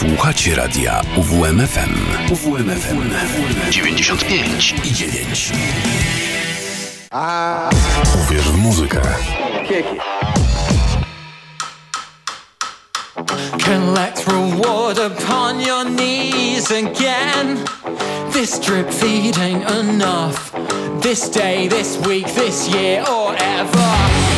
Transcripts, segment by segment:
Słuchacie radia UWMFM. UWMFM 95 i 9. Uwierz w muzykę. Collect reward upon your knees again. This drip feed ain't enough. This day, this week, this year, or ever.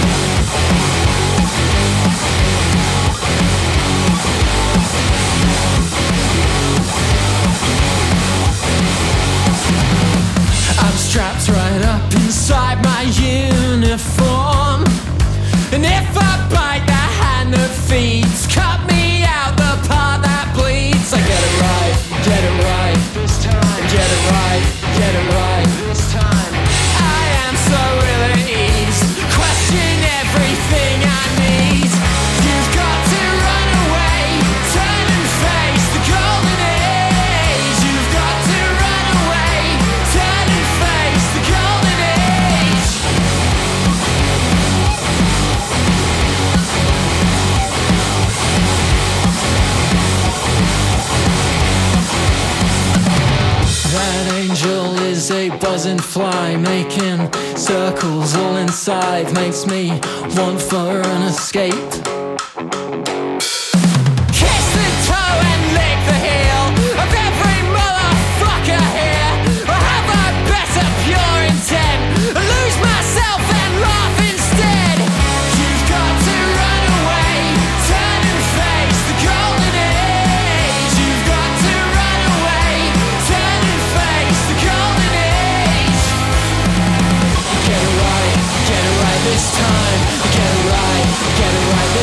I'm right up inside my uniform. A buzzing fly making circles all inside makes me want for an escape.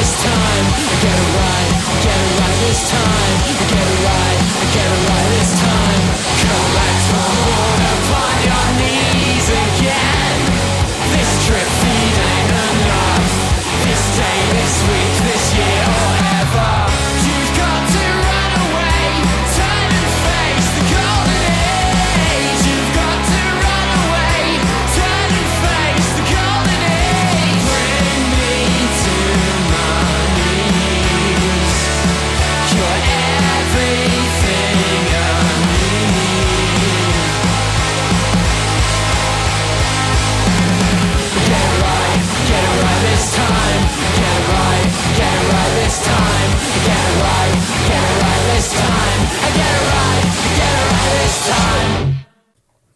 This time. Get it right, get it right this time.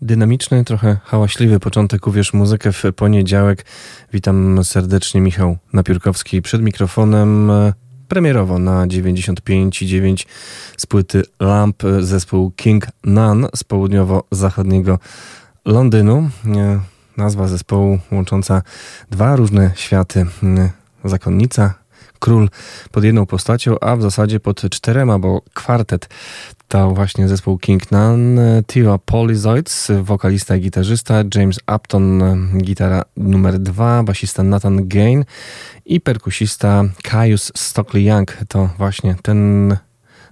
Dynamiczny, trochę hałaśliwy początek Uwierz Muzykę w poniedziałek. Witam serdecznie, Michał Napiórkowski przed mikrofonem. Premierowo na 95,9 z płyty Lamp zespół King Nun z południowo-zachodniego Londynu. Nazwa zespołu łącząca dwa różne światy. Zakonnica, król pod jedną postacią, a w zasadzie pod czterema, bo kwartet to właśnie zespół King Nun, Tio Polyzoids, wokalista i gitarzysta, James Upton, gitara numer dwa, basista Nathan Gain i perkusista Caius Stockley Young. To właśnie ten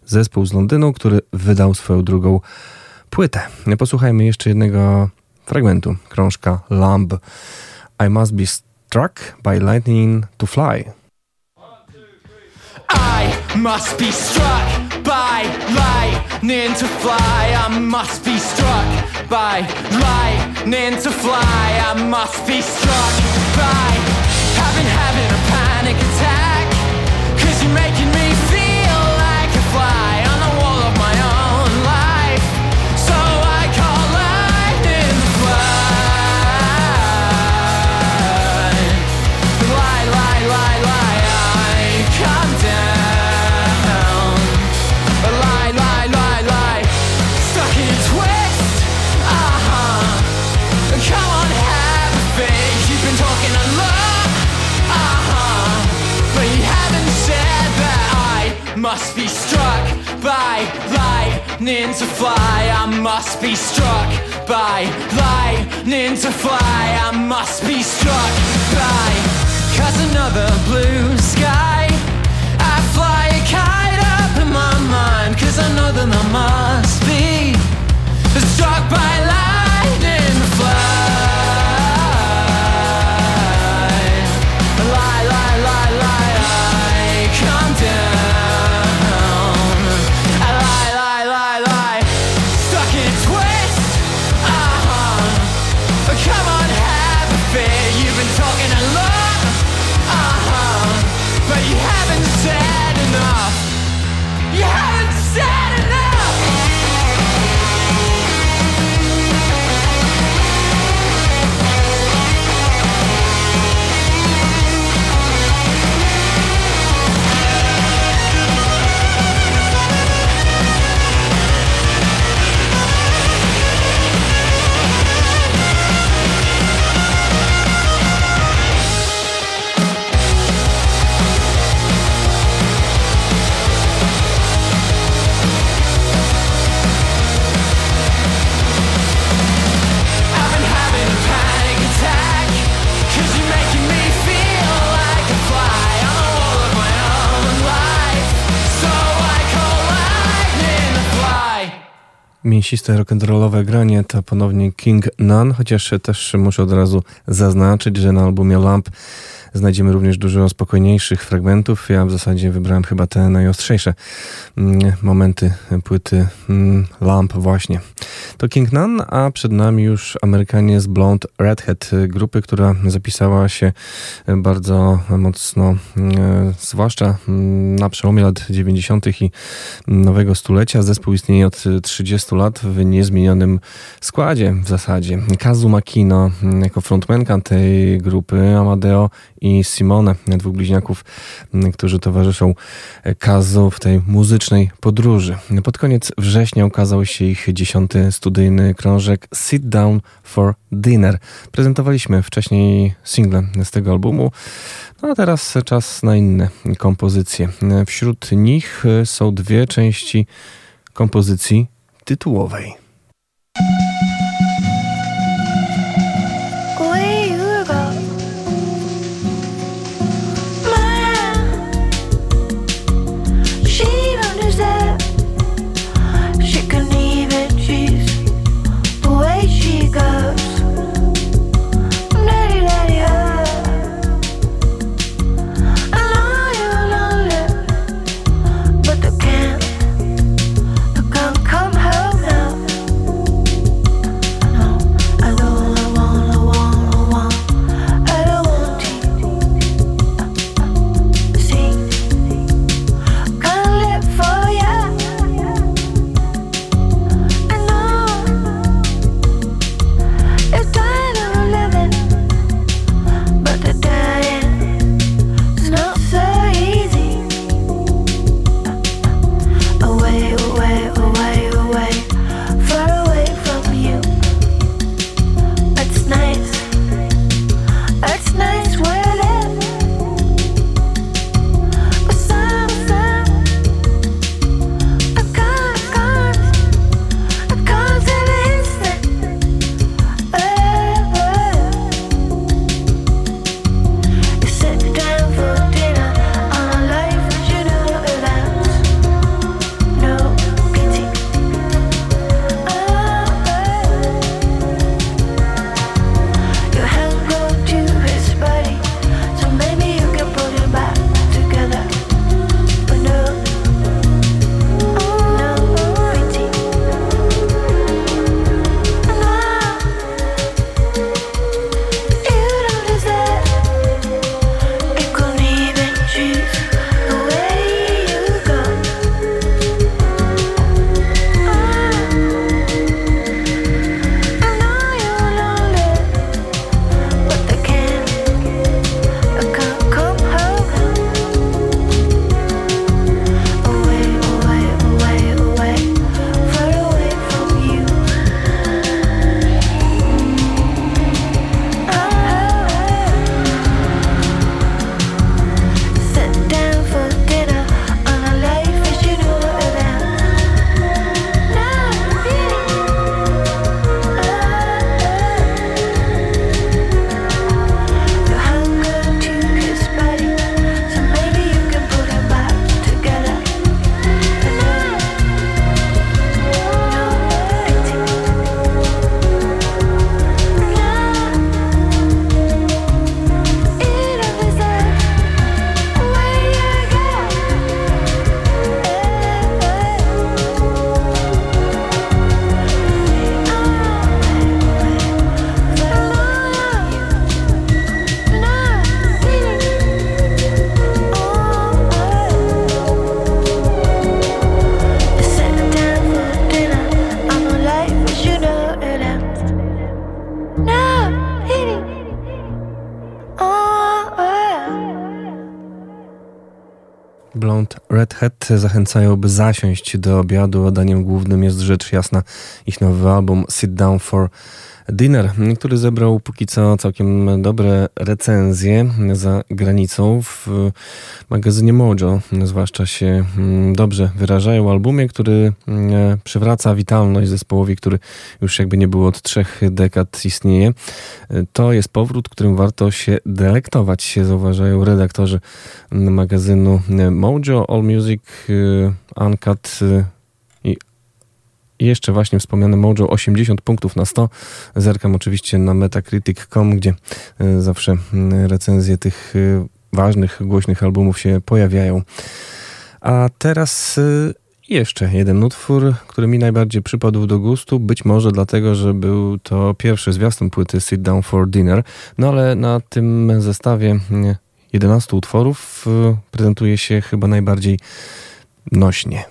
zespół z Londynu, który wydał swoją drugą płytę. Posłuchajmy jeszcze jednego fragmentu krążka Lamb. I must be struck by lightning to fly. I must be struck by lightning to fly. I must be struck by lightning to fly. I must be struck by lightning to fly. I must be struck by lightning to fly. I must be struck by. Cause another blue sky. I fly a kite up in my mind. Cause I know that I must be struck by lightning mięsiste rock'n'rollowe granie to ponownie King Nun, chociaż też muszę od razu zaznaczyć, że na albumie Lamp znajdziemy również dużo spokojniejszych fragmentów. Ja w zasadzie wybrałem chyba te najostrzejsze mm, momenty płyty mm, Lamp właśnie. To King Nun, a przed nami już Amerykanie z Blonde Redhead, grupy, która zapisała się bardzo mocno, mm, zwłaszcza na przełomie lat 90. i nowego stulecia. Zespół istnieje od 30 lat w niezmienionym składzie w zasadzie. Kazu Makino jako frontmenka tej grupy, Amadeo i Simone, dwóch bliźniaków, którzy towarzyszą Kazu w tej muzycznej podróży. Pod koniec września ukazał się ich dziesiąty studyjny krążek Sit Down for Dinner. Prezentowaliśmy wcześniej single z tego albumu, no a teraz czas na inne kompozycje. Wśród nich są dwie części kompozycji tytułowej. Zachęcają, by zasiąść do obiadu. Zadaniem głównym jest rzecz jasna ich nowy album Sit Down for Dinner, który zebrał póki co całkiem dobre recenzje za granicą. W magazynie Mojo zwłaszcza się mm, dobrze wyrażają albumie, który mm, przywraca witalność zespołowi, który już jakby nie było od trzech dekad istnieje. To jest powrót, którym warto się delektować, się zauważają redaktorzy magazynu Mojo, All Music, Uncut i I jeszcze właśnie wspomniane Mojo 80 punktów na 100. Zerkam oczywiście na metacritic.com, gdzie e, zawsze recenzje tych ważnych, głośnych albumów się pojawiają. A teraz jeszcze jeden utwór, który mi najbardziej przypadł do gustu, być może dlatego, że był to pierwszy zwiastun płyty Sit Down for Dinner, no ale na tym zestawie 11 utworów prezentuje się chyba najbardziej nośnie.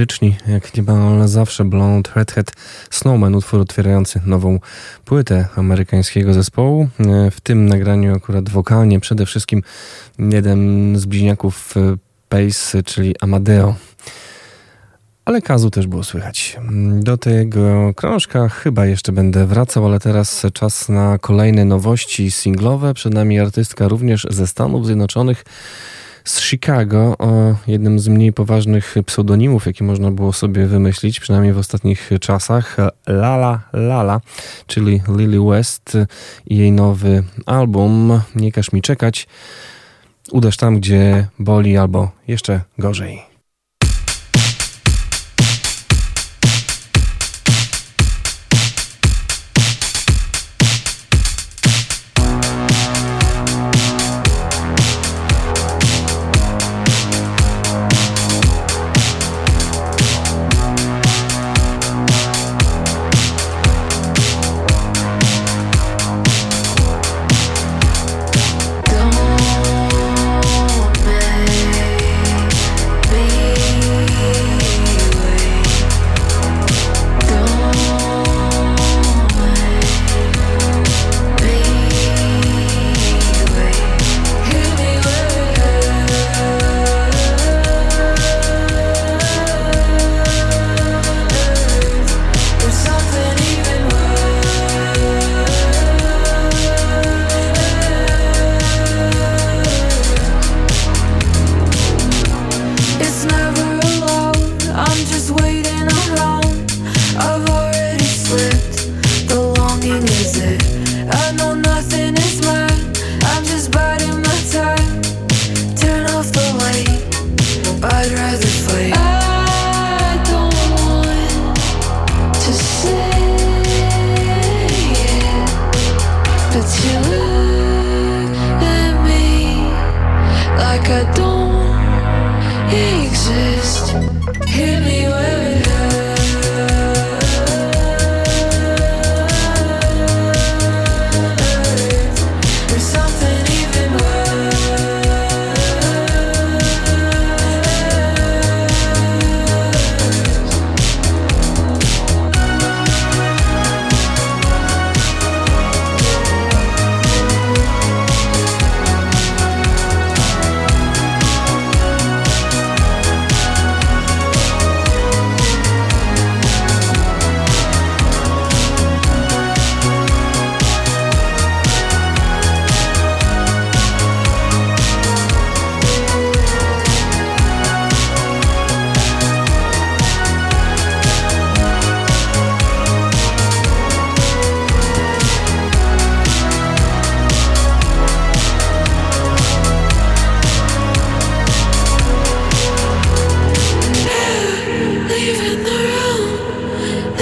Oniryczni, jak niemal zawsze Blonde Redhead Snowman, utwór otwierający nową płytę amerykańskiego zespołu. W tym nagraniu akurat wokalnie przede wszystkim jeden z bliźniaków e, Pace, czyli Amadeo. Ale Kazu też było słychać. Do tego krążka chyba jeszcze będę wracał, ale teraz czas na kolejne nowości singlowe. Przed nami artystka również ze Stanów Zjednoczonych z Chicago, o jednym z mniej poważnych pseudonimów, jaki można było sobie wymyślić, przynajmniej w ostatnich czasach. Lala Lala, czyli Lily West i jej nowy album Nie każ mi czekać. Uderz tam, gdzie boli, albo jeszcze gorzej.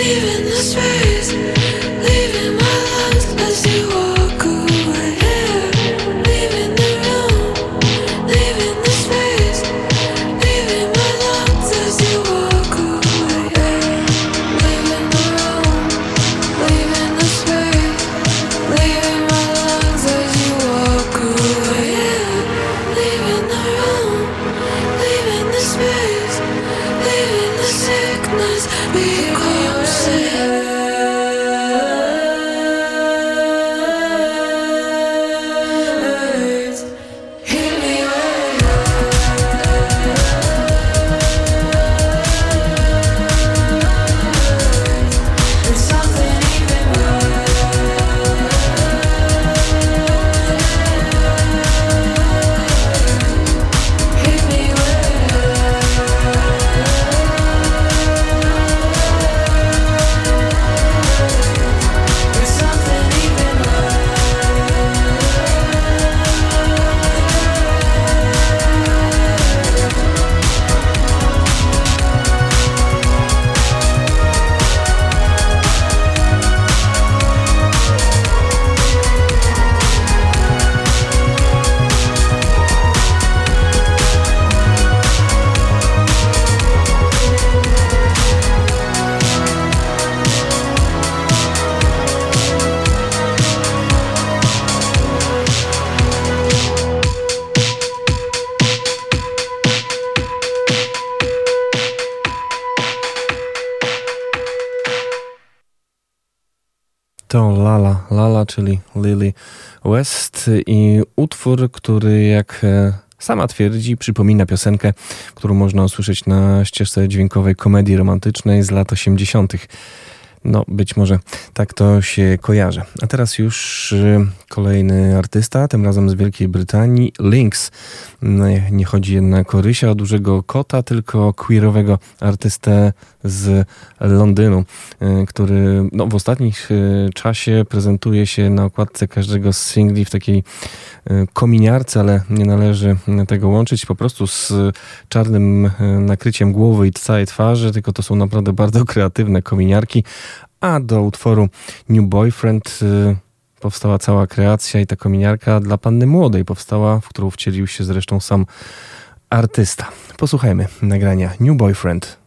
Czyli I utwór, który jak e, sama twierdzi, przypomina piosenkę, którą można usłyszeć na ścieżce dźwiękowej komedii romantycznej z lat 80. No, być może tak to się kojarzy. A teraz już y, kolejny artysta, tym razem z Wielkiej Brytanii, Lynx. No, nie chodzi jednak o Rysia, o dużego kota, tylko o queerowego artystę z Londynu, y, który no, w ostatnim y, czasie prezentuje się na okładce każdego z singli w takiej kominiarce, ale nie należy tego łączyć po prostu z czarnym nakryciem głowy i całej twarzy, tylko to są naprawdę bardzo kreatywne kominiarki, a do utworu New Boyfriend y, powstała cała kreacja i ta kominiarka dla panny młodej powstała, w którą wcielił się zresztą sam artysta. Posłuchajmy nagrania New Boyfriend.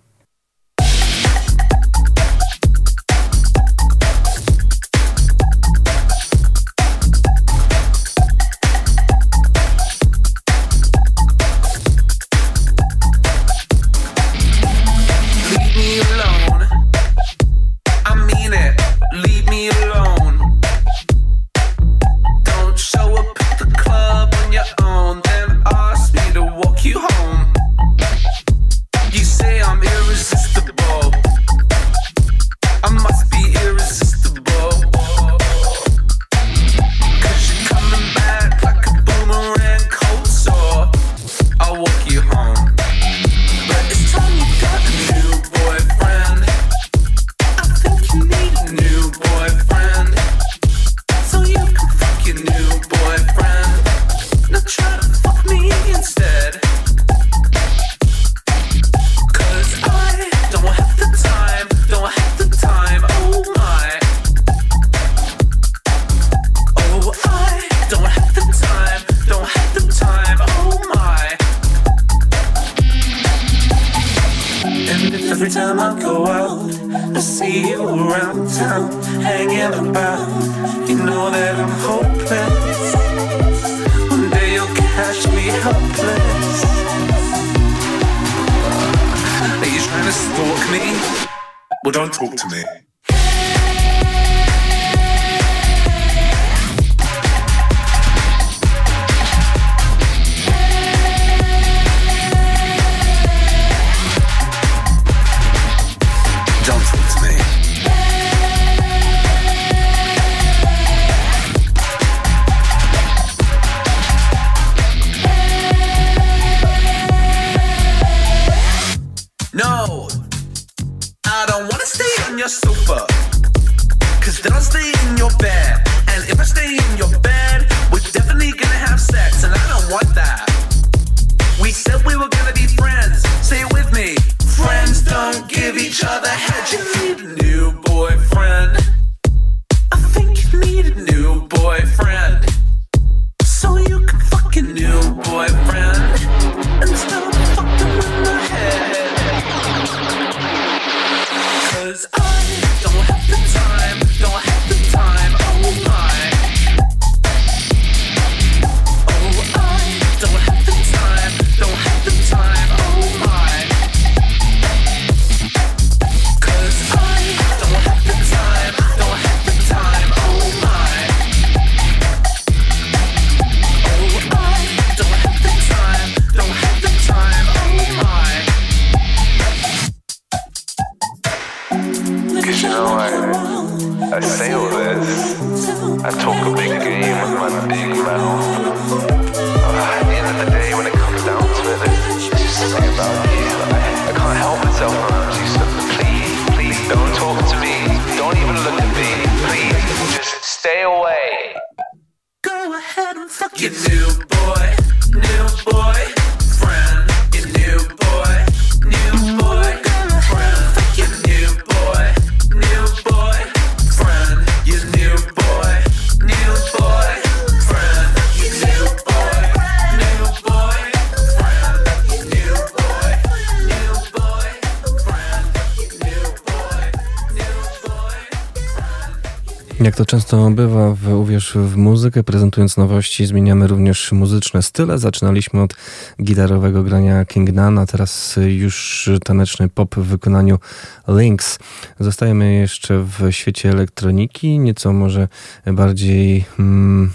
w muzykę, prezentując nowości, zmieniamy również muzyczne style. Zaczynaliśmy od gitarowego grania Kingnana, teraz już taneczny pop w wykonaniu Lynx. Zostajemy jeszcze w świecie elektroniki, nieco może bardziej mm,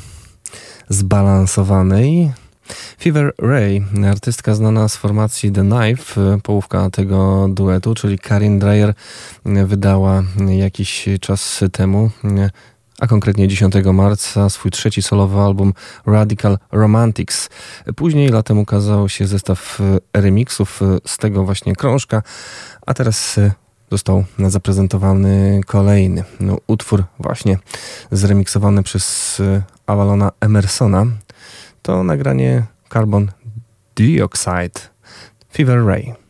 zbalansowanej. Fever Ray, artystka znana z formacji The Knife, połówka tego duetu, czyli Karin Dreyer, wydała jakiś czas temu a konkretnie 10 marca swój trzeci solowy album Radical Romantics. Później latem ukazał się zestaw e, remixów e, z tego właśnie krążka, a teraz e, został zaprezentowany kolejny no, utwór właśnie zremiksowany przez Avalona Emersona. To nagranie Carbon Dioxide Fever Ray.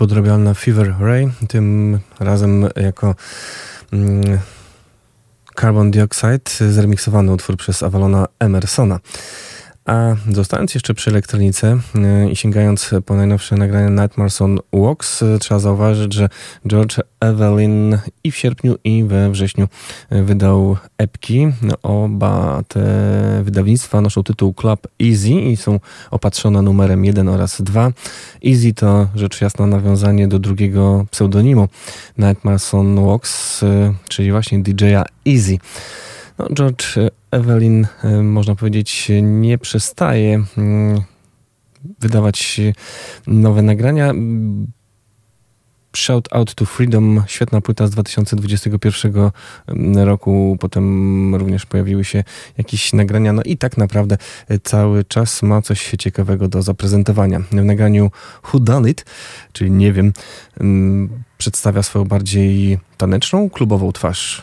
Niepodrobialna Fever Ray, tym razem jako mm, Carbon Dioxide, zremiksowany utwór przez Avalona Emersona. A zostając jeszcze przy elektronice yy, i sięgając po najnowsze nagranie Nightmares on Walks, yy, trzeba zauważyć, że George Evelyn i w sierpniu i we wrześniu yy, wydał epki. Oba te wydawnictwa noszą tytuł Club Easy i są opatrzone numerem 1 oraz 2. Easy to rzecz jasna nawiązanie do drugiego pseudonimu Nightmares on Walks, czyli właśnie DJ-a Easy. No, George Evelyn, e, można powiedzieć, nie przestaje mm, wydawać nowe nagrania. Shout Out to Freedom, świetna płyta z 2021 mm, roku, potem również pojawiły się jakieś nagrania, no i tak naprawdę cały czas ma coś ciekawego do zaprezentowania. W nagraniu Who Done It, czyli nie wiem, mm, przedstawia swoją bardziej taneczną, klubową twarz.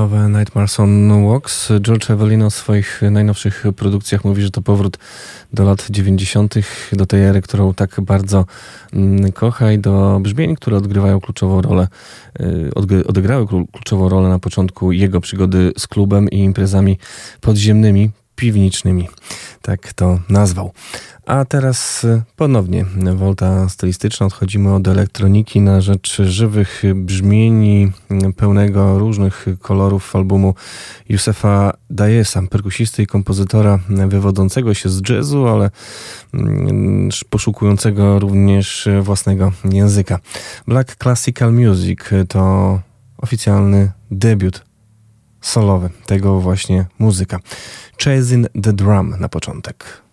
Nowe Nightmares on Walks. George Evelino w swoich najnowszych produkcjach mówi, że to powrót do lat 90., do tej ery, którą tak bardzo mm, kocha i do brzmień, które odgrywają kluczową rolę, y, odegrały kluczową rolę na początku jego przygody z klubem i imprezami podziemnymi, piwnicznymi. Tak to nazwał. A teraz y, ponownie wolta stylistyczna. Odchodzimy od elektroniki na rzecz żywych brzmieni y, pełnego różnych kolorów albumu Józefa Dajesa, perkusisty i kompozytora wywodzącego się z jazzu, ale mm, poszukującego również własnego języka. Black Classical Music to oficjalny debiut solowy tego właśnie muzyka. Chasing the Drum na początek.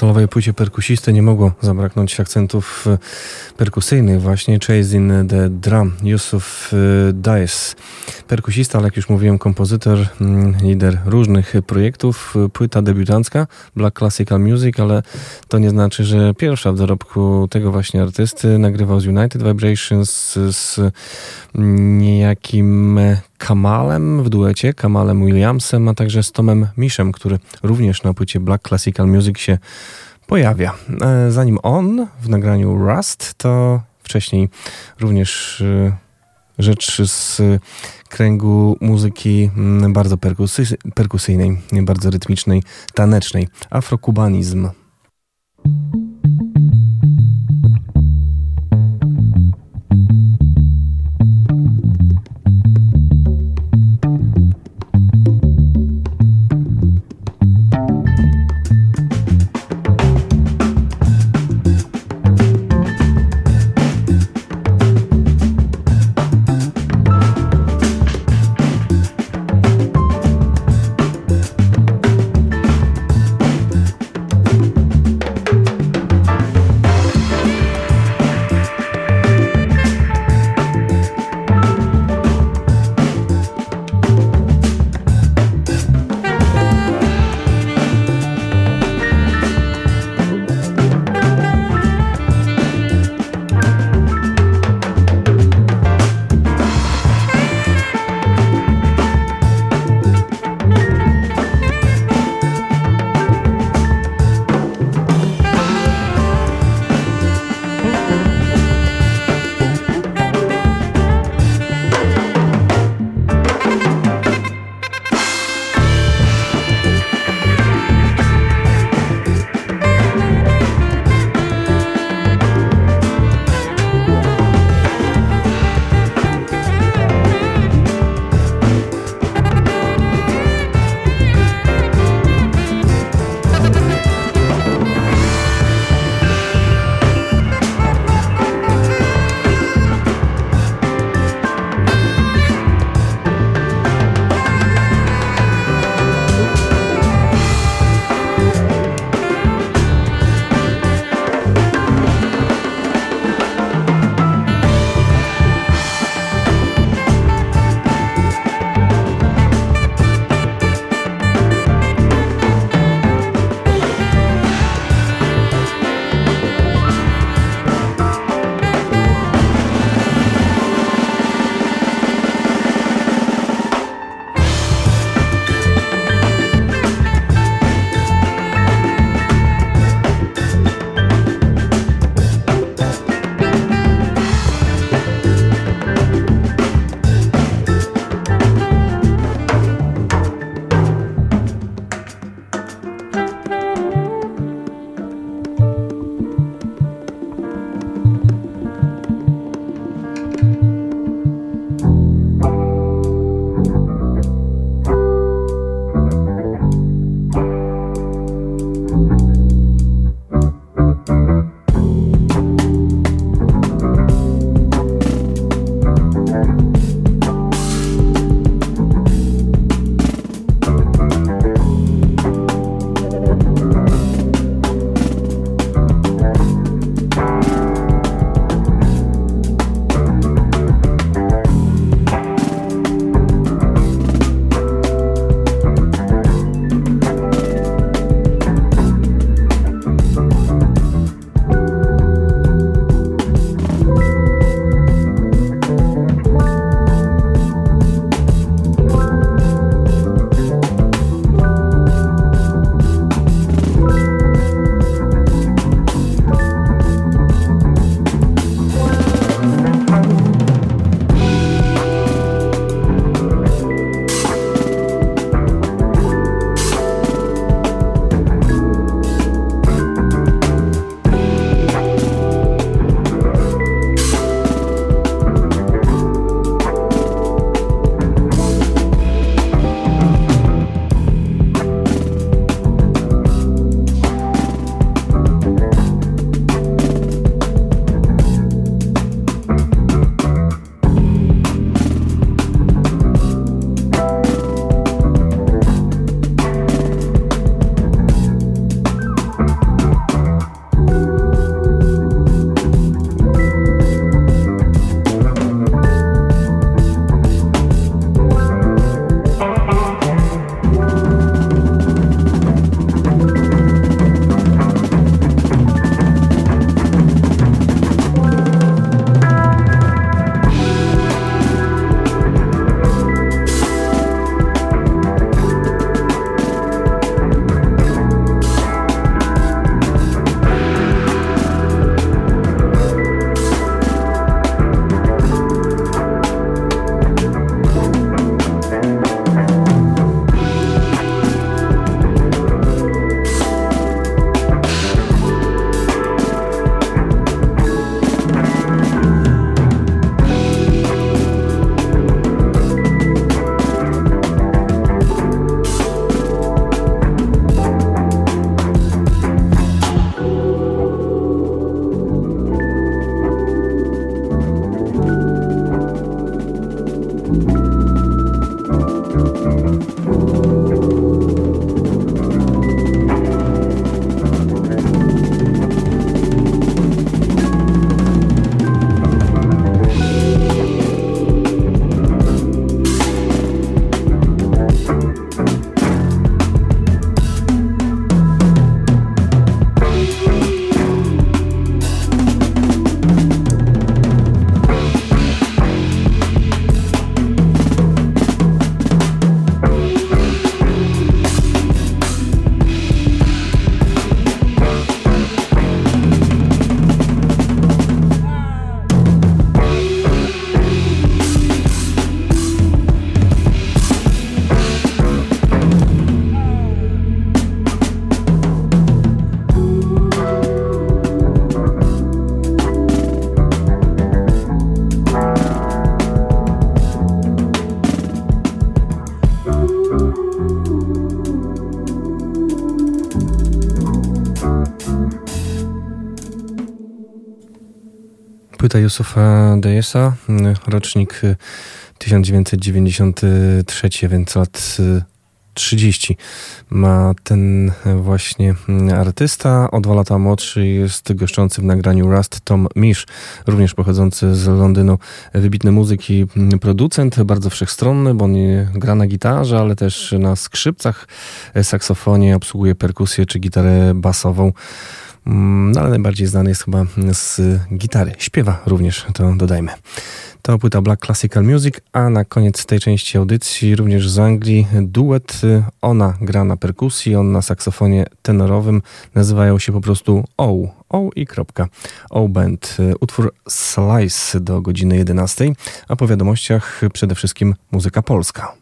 Solowej płycie perkusisty. Nie mogło zabraknąć akcentów e, perkusyjnych. Właśnie Chasing the Drum. Yusuf e, Dice. Perkusista, ale jak już mówiłem kompozytor, mm, lider różnych projektów. Płyta debiutancka Black Classical Music, ale to nie znaczy, że pierwsza w dorobku tego właśnie artysty nagrywał z United Vibrations z niejakim Kamalem w duecie, Kamalem Williamsem, a także z Tomem Miszem, który również na płycie Black Classical Music się pojawia. E, Zanim on w nagraniu Rust, to wcześniej również e, rzecz z kręgu muzyki mm, bardzo perkusy- perkusyjnej, bardzo rytmicznej, tanecznej. Afrokubanizm. Płyta Yusufa Deyesa, rocznik 1993, więc lat 30 ma ten właśnie artysta. O dwa lata młodszy jest goszczący w nagraniu Rust Tom Mish, również pochodzący z Londynu. Wybitny muzyk i producent, bardzo wszechstronny, bo on gra na gitarze, ale też na skrzypcach, saksofonie, obsługuje perkusję czy gitarę basową. No, ale najbardziej znany jest chyba z gitary. Śpiewa również, to dodajmy. To płyta Black Classical Music, a na koniec tej części audycji również z Anglii duet. Ona gra na perkusji, on na saksofonie tenorowym. Nazywają się po prostu O. O i kropka. O Band. Utwór Slice do godziny 11, a po wiadomościach przede wszystkim muzyka polska.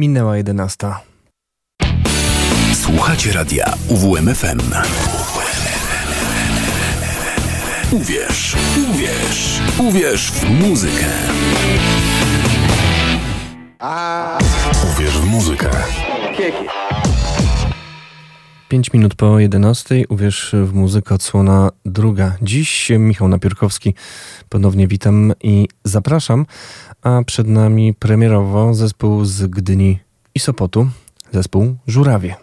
Minęła 11. Słuchacie radia UWMFM. Uwierz, uwierz, uwierz w muzykę. Uwierz w muzykę. 5 minut po 11. Uwierz w muzykę odsłona druga. Dziś Michał Napiórkowski. Ponownie witam i zapraszam. A przed nami premierowo zespół z Gdyni i Sopotu. Zespół Żurawie.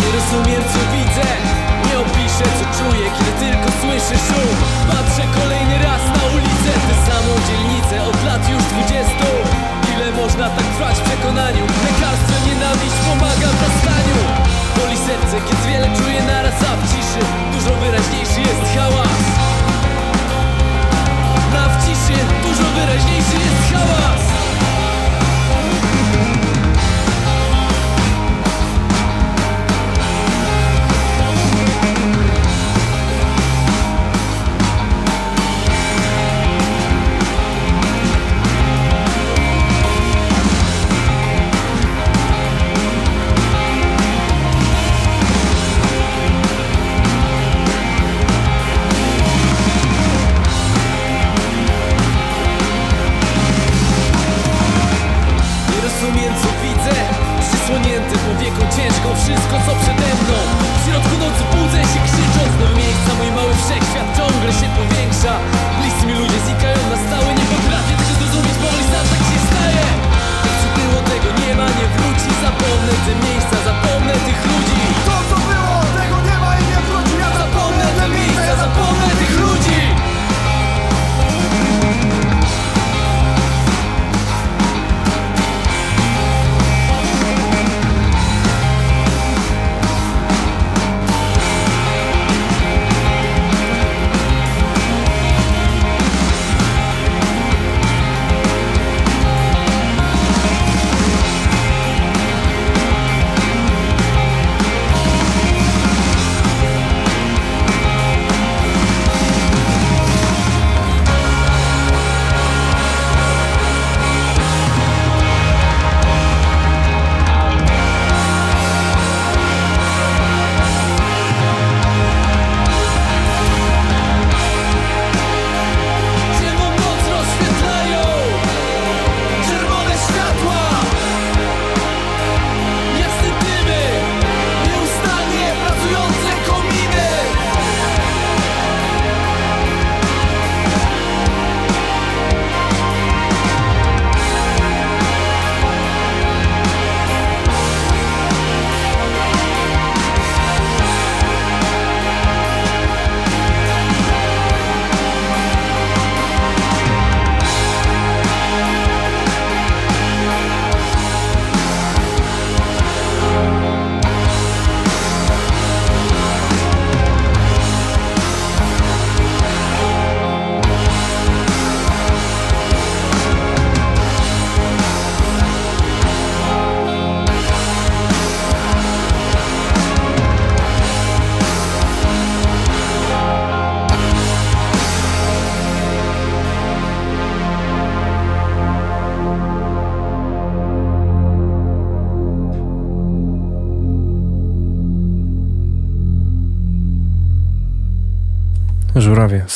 Nie rozumiem co widzę Nie opiszę co czuję Kiedy tylko słyszę szum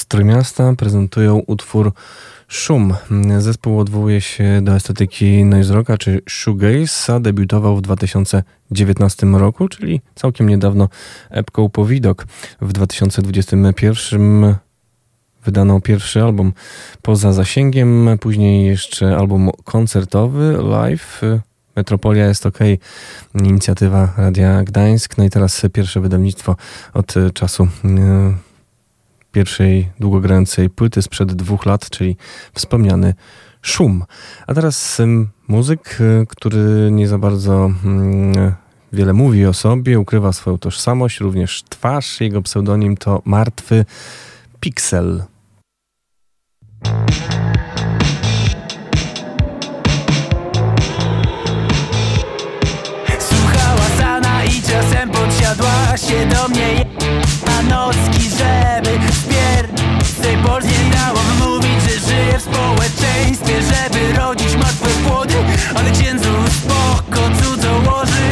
Żurawie z Trójmiasta prezentują utwór Szum. Zespół odwołuje się do estetyki noise rocka czy shoegaze, a debiutował w 2019 roku, czyli całkiem niedawno epką Powidok. W 2021 wydano pierwszy album poza zasięgiem, później jeszcze album koncertowy live. Metropolia jest ok, inicjatywa Radia Gdańsk. No i teraz pierwsze wydawnictwo od czasu e, pierwszej długogrającej płyty sprzed dwóch lat, czyli wspomniany Szum. A teraz muzyk, y, który nie za bardzo mm, wiele mówi o sobie, ukrywa swoją tożsamość, również twarz. Jego pseudonim to Martwy Pixel. Się do mnie Na nocki, żeby nie dało wmówić, że żyję w społeczeństwie Żeby rodzić martwe płody. Ale księdzu spoko cudzołożyć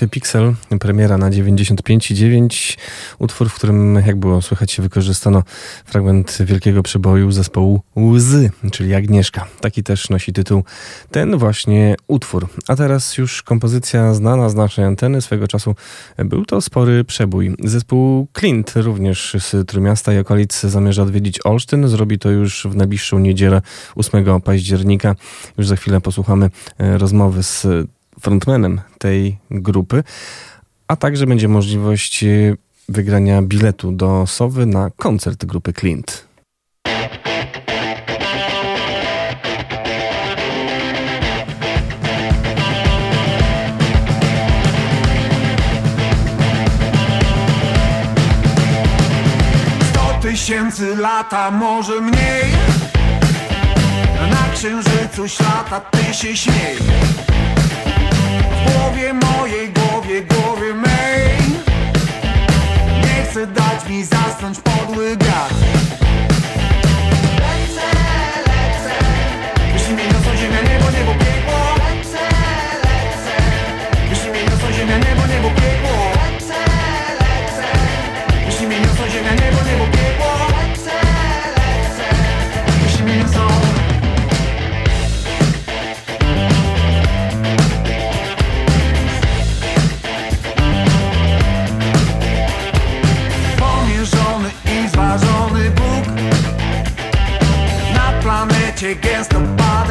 Martwy Pixel, premiera na 95,9. Utwór, w którym, jak było słychać, się wykorzystano fragment wielkiego przeboju zespołu Łzy, czyli Agnieszka. Taki też nosi tytuł ten właśnie utwór. A teraz już kompozycja znana z naszej anteny. Swego czasu był to spory przebój. Zespół Clint, również z Trójmiasta i okolic, zamierza odwiedzić Olsztyn. Zrobi to już w najbliższą niedzielę 8 października. Już za chwilę posłuchamy e, rozmowy z frontmanem tej grupy, a także będzie możliwość e, wygrania biletu do Sowy na koncert grupy Clint. Tysięcy lata, może mniej Na księżycu świata ty się śmiej W głowie mojej, głowie, głowie mej. Nie dać mi zasnąć podły wiatr Jeśli mnie niosą ziemia, niebo, against the bar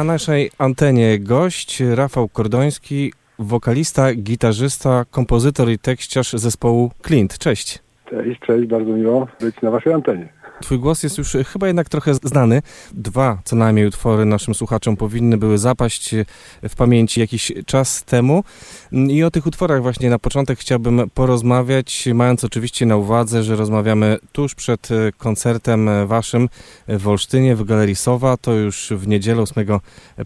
Na naszej antenie gość Rafał Kordoński, wokalista, gitarzysta, kompozytor i tekściarz zespołu Clint. Cześć. Cześć, cześć, bardzo miło być na waszej antenie. Twój głos jest już chyba jednak trochę znany. Dwa co najmniej utwory naszym słuchaczom powinny były zapaść w pamięci jakiś czas temu. I o tych utworach właśnie na początek chciałbym porozmawiać, mając oczywiście na uwadze, że rozmawiamy tuż przed koncertem waszym w Olsztynie w Galerii Sowa. To już w niedzielę 8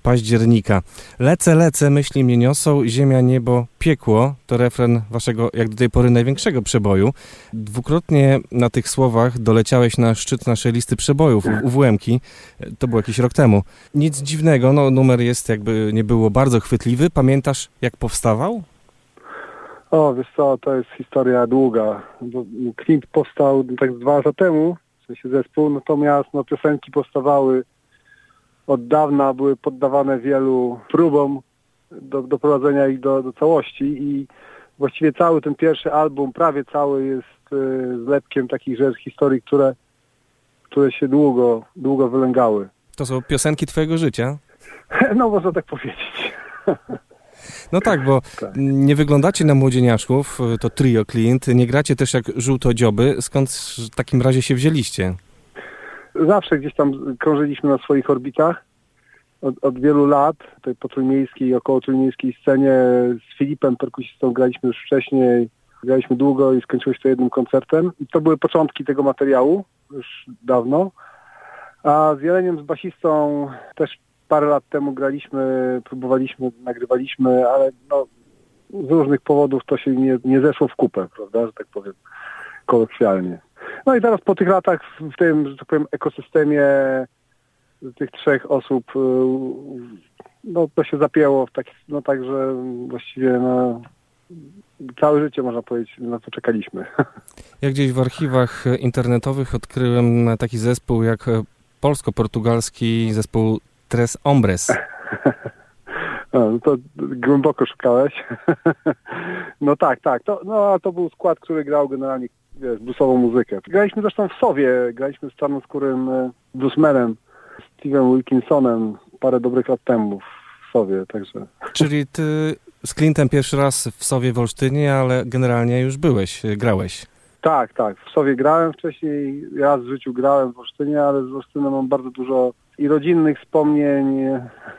października. Lecę, lecę, myśli mnie niosą, ziemia, niebo, piekło. To refren waszego jak do tej pory największego przeboju. Dwukrotnie na tych słowach doleciałeś na szczyt naszej listy przebojów UWM-ki. To było jakiś rok temu. Nic dziwnego, no numer jest jakby nie było bardzo chwytliwy. Pamiętasz jak powstawał? O, wiesz co, to jest historia długa. Clint powstał tak dwa lata temu, w sensie zespół, natomiast no, piosenki powstawały od dawna, były poddawane wielu próbom do, doprowadzenia ich do, do całości i właściwie cały ten pierwszy album, prawie cały jest y, zlepkiem takich rzeczy, historii, które, które się długo, długo wylęgały. To są piosenki twojego życia? No można tak powiedzieć. No tak, bo Tak. nie wyglądacie na młodzieniaszków, to trio Clint, nie gracie też jak żółtodzioby. Skąd w takim razie się wzięliście? Zawsze gdzieś tam krążyliśmy na swoich orbitach. Od, od wielu lat, tutaj po trójmiejskiej około trójmiejskiej scenie z Filipem, perkusistą, graliśmy już wcześniej. Graliśmy długo i skończyło się to jednym koncertem. I to były początki tego materiału, już dawno. A z Jeleniem, z basistą też parę lat temu graliśmy, próbowaliśmy, nagrywaliśmy, ale no, z różnych powodów to się nie, nie zeszło w kupę, prawda, że tak powiem, kolokwialnie. No i teraz po tych latach w tym, że tak powiem, ekosystemie tych trzech osób, y, no to się zapięło w tak, no także właściwie na całe życie można powiedzieć, na co czekaliśmy. Ja gdzieś w archiwach internetowych odkryłem taki zespół jak polsko-portugalski zespół Tres Hombres. No, to głęboko szukałeś. No tak, tak. To, no, a to był skład, który grał generalnie wiesz, bluesową muzykę. Graliśmy zresztą w Sowie, graliśmy z czarnoskórym e, bluesmanem, Steve'em Wilkinsonem parę dobrych lat temu w Sowie, także... Czyli ty z Clintem pierwszy raz w Sowie w Olsztynie, ale generalnie już byłeś, grałeś. Tak, tak. W Sowie grałem wcześniej, raz w życiu grałem w Olsztynie, ale z Olsztynem mam bardzo dużo i rodzinnych wspomnień,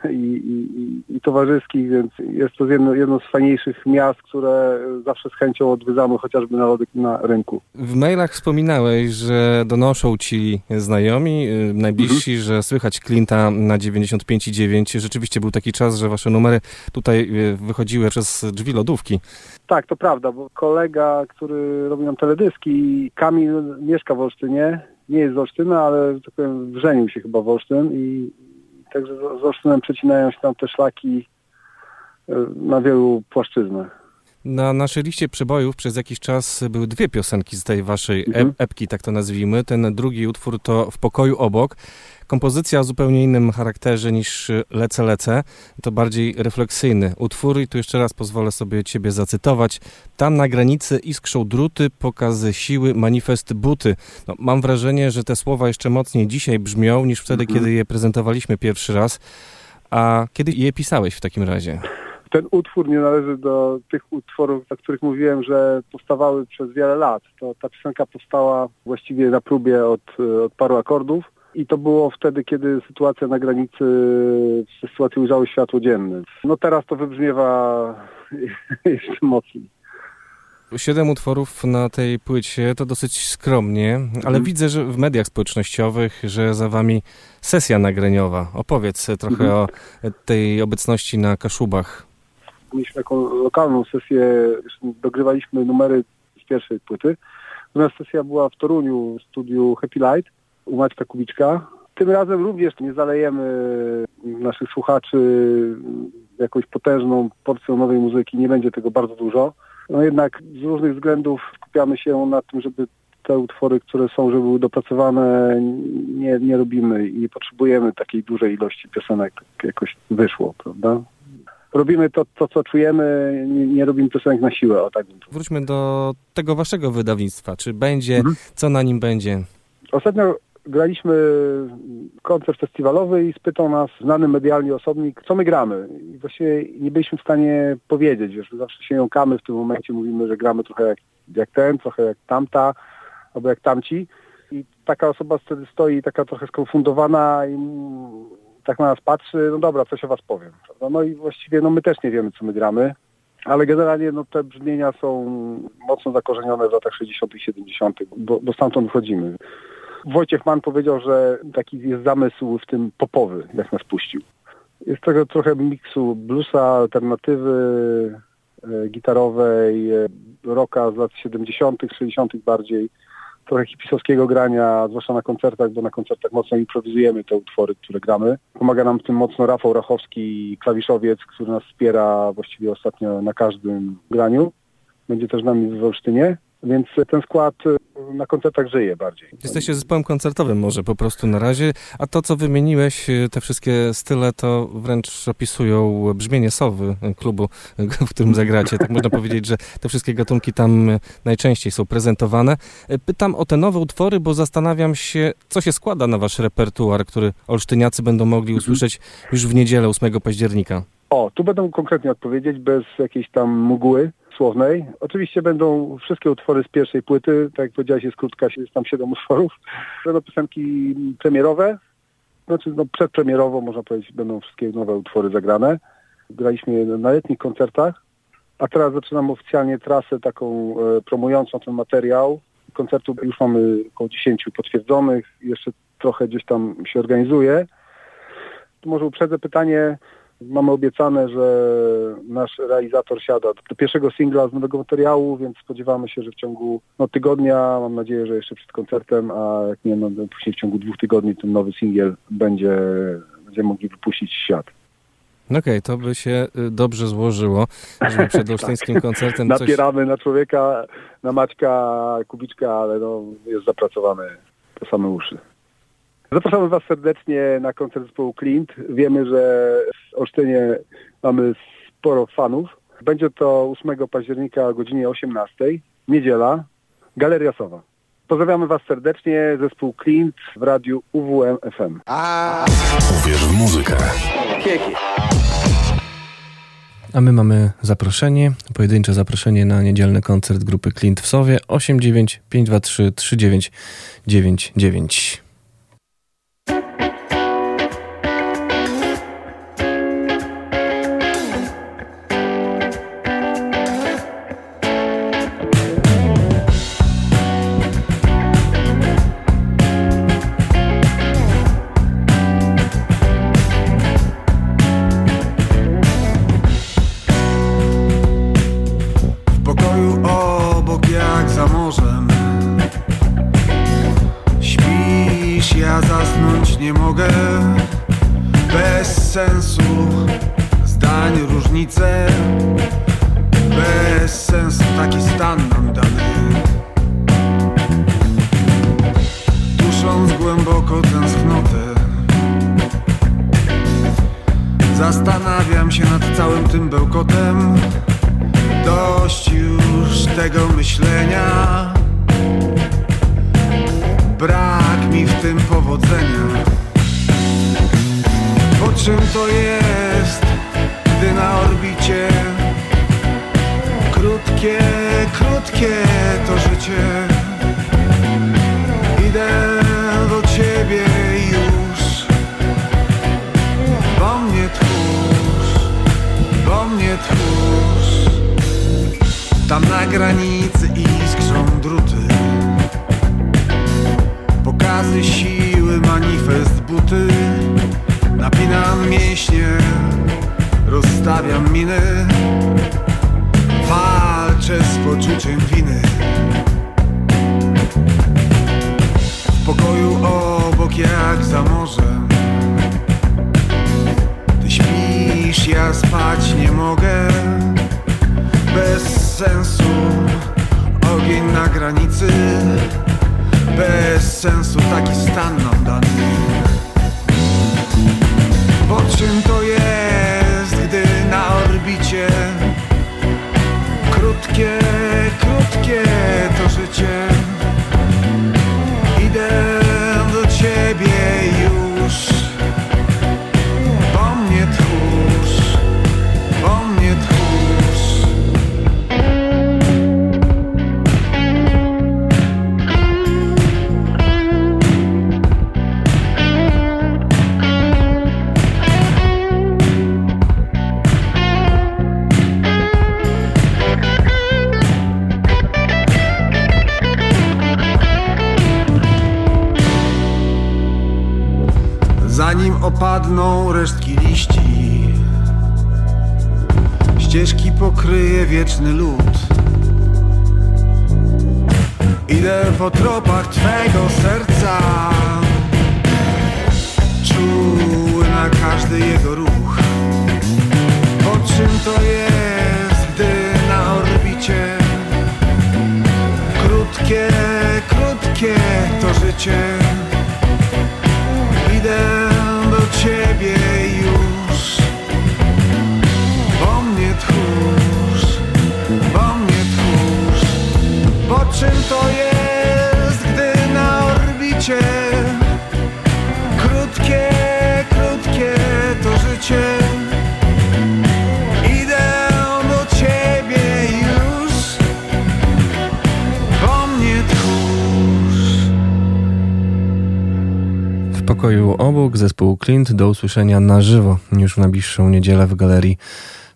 i, i, i, towarzyskich, więc jest to jedno, jedno z fajniejszych miast, które zawsze z chęcią odwiedzamy, chociażby na na rynku. W mailach wspominałeś, że donoszą ci znajomi, y, najbliżsi, że słychać Clint'a na 95,9. Rzeczywiście był taki czas, że wasze numery tutaj y, wychodziły przez drzwi lodówki. Tak, to prawda, bo kolega, który robi nam teledyski, Kamil mieszka w Olsztynie, nie jest z Olsztyna, ale tak powiem, wrzenił się chyba w Olsztyn i także z Olsztynem przecinają się tam te szlaki e, na wielu płaszczyznach. Na naszej liście przebojów przez jakiś czas były dwie piosenki z tej waszej Mhm. ep- epki, tak to nazwijmy. Ten drugi utwór to W pokoju obok. Kompozycja o zupełnie innym charakterze niż Lecę, lecę. To bardziej refleksyjny utwór i tu jeszcze raz pozwolę sobie ciebie zacytować. Tam na granicy iskrzą druty, pokazy siły, manifest buty. No, mam wrażenie, że te słowa jeszcze mocniej dzisiaj brzmią niż wtedy, Mhm. kiedy je prezentowaliśmy pierwszy raz. A kiedy je pisałeś w takim razie? Ten utwór nie należy do tych utworów, o których mówiłem, że powstawały przez wiele lat. To ta piosenka powstała właściwie na próbie od, od paru akordów i to było wtedy, kiedy sytuacja na granicy, te sytuacje ujrzały światło dzienne. No teraz to wybrzmiewa jeszcze mocniej. Siedem utworów na tej płycie to dosyć skromnie, ale Mhm. widzę, że w mediach społecznościowych, że za wami sesja nagraniowa. Opowiedz trochę Mhm. o tej obecności na Kaszubach. Mieliśmy taką lokalną sesję, dogrywaliśmy numery z pierwszej płyty. Natomiast sesja była w Toruniu, w studiu Happy Light u Maćka Kubiczka. Tym razem również nie zalejemy naszych słuchaczy jakąś potężną porcją nowej muzyki. Nie będzie tego bardzo dużo. No jednak z różnych względów skupiamy się na tym, żeby te utwory, które są, żeby były dopracowane, nie, nie robimy i nie potrzebujemy takiej dużej ilości piosenek, tak jakoś wyszło, prawda? Robimy to, to co czujemy, nie, nie robimy piosenek na siłę, o tak Wróćmy do tego waszego wydawnictwa. Czy będzie, Mhm. co na nim będzie? Ostatnio graliśmy koncert festiwalowy i spytał nas znany medialnie osobnik, co my gramy. I właściwie nie byliśmy w stanie powiedzieć, wiesz, zawsze się jąkamy w tym momencie, mówimy, że gramy trochę jak, jak ten, trochę jak tamta, albo jak tamci. I taka osoba wtedy stoi taka trochę skonfundowana i tak na nas patrzy, no dobra, coś o was powiem. No i właściwie no my też nie wiemy, co my gramy. Ale generalnie no, te brzmienia są mocno zakorzenione w latach 60 i 70., bo, bo stamtąd wchodzimy. Wojciech Mann powiedział, że taki jest zamysł w tym popowy, jak nas puścił. Jest tego trochę miksu bluesa, alternatywy e, gitarowej, e, rocka z lat 70., 60. bardziej, trochę hipisowskiego grania, zwłaszcza na koncertach, bo na koncertach mocno improwizujemy te utwory, które gramy. Pomaga nam w tym mocno Rafał Rachowski, klawiszowiec, który nas wspiera właściwie ostatnio na każdym graniu. Będzie też z nami w Olsztynie, więc ten skład e, na koncertach żyje bardziej. Jesteście zespołem koncertowym może po prostu na razie, a to co wymieniłeś, y, te wszystkie style, to wręcz opisują brzmienie sowy y, klubu, y, w którym zagracie. Tak można powiedzieć, że te wszystkie gatunki tam y, najczęściej są prezentowane. Y, Pytam o te nowe utwory, bo zastanawiam się, co się składa na wasz repertuar, który olsztyniacy będą mogli usłyszeć już w niedzielę 8 października. O, tu będą konkretnie odpowiedzieć, bez jakiejś tam mgły słownej. Oczywiście będą wszystkie utwory z pierwszej płyty, tak jak powiedziałeś, jest krótka, jest tam siedem utworów. Będą piosenki premierowe, znaczy no przedpremierowo można powiedzieć, będą wszystkie nowe utwory zagrane. Graliśmy na letnich koncertach, a teraz zaczynam oficjalnie trasę taką e, promującą ten materiał. Koncertów już mamy około 10 potwierdzonych, jeszcze trochę gdzieś tam się organizuje. Tu może uprzedzę pytanie, Mamy obiecane, że nasz realizator siada do pierwszego singla z nowego materiału, więc spodziewamy się, że w ciągu no, tygodnia, mam nadzieję, że jeszcze przed koncertem, a jak nie, no, później w ciągu dwóch tygodni ten nowy singiel będzie, będziemy mogli wypuścić w świat. No Okej, to by się y, dobrze złożyło, żeby przed olsztyńskim koncertem coś... Napieramy na człowieka, na Maćka, Kubiczka, ale no, jest zapracowany po same uszy. Zapraszamy Was serdecznie na koncert zespołu Clint. Wiemy, że w Olsztynie mamy sporo fanów. Będzie to 8 października o godzinie 18, niedziela, Galeria Sowa. Pozdrawiamy Was serdecznie, zespół Clint w radiu UWM FM. Uwierz w muzykę. A my mamy zaproszenie, pojedyncze zaproszenie na niedzielny koncert grupy Clint w Sowie 89 Clint do usłyszenia na żywo już w najbliższą niedzielę w galerii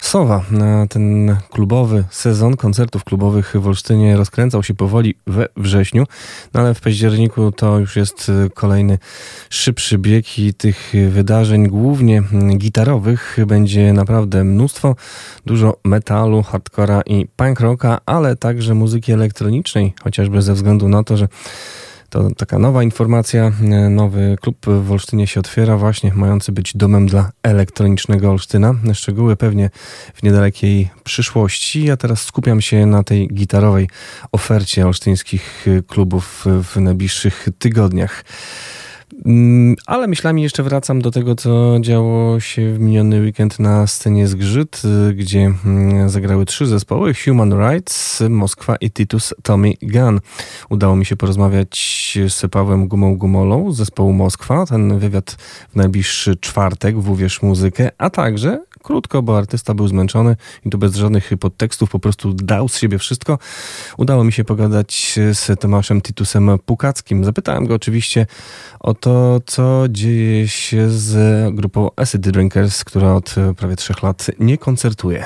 Sowa. Ten klubowy sezon koncertów klubowych w Olsztynie rozkręcał się powoli we wrześniu, no ale w październiku to już jest y, kolejny szybszy bieg i tych wydarzeń, głównie mm, gitarowych, będzie naprawdę mnóstwo. Dużo metalu, hardcora i punk rocka, ale także muzyki elektronicznej, chociażby ze względu na to, że to taka nowa informacja. Nowy klub w Olsztynie się otwiera, właśnie mający być domem dla elektronicznego Olsztyna. Szczegóły pewnie w niedalekiej przyszłości. Ja teraz skupiam się na tej gitarowej ofercie olsztyńskich klubów w najbliższych tygodniach. Mm, Ale myślami jeszcze wracam do tego, co działo się w miniony weekend na scenie Zgrzyt, y, gdzie mm, zagrały trzy zespoły: Human Rights, Moskwa i Titus Tommy Gun. Udało mi się porozmawiać z Pawłem Gumą Gumolą z zespołu Moskwa. Ten wywiad w najbliższy czwartek w Uwierz Muzykę, a także krótko, bo artysta był zmęczony i tu bez żadnych podtekstów po prostu dał z siebie wszystko. Udało mi się pogadać z Tomaszem Titusem Pukackim. Zapytałem go oczywiście o to, co dzieje się z grupą Acid Drinkers, która od prawie trzech lat nie koncertuje.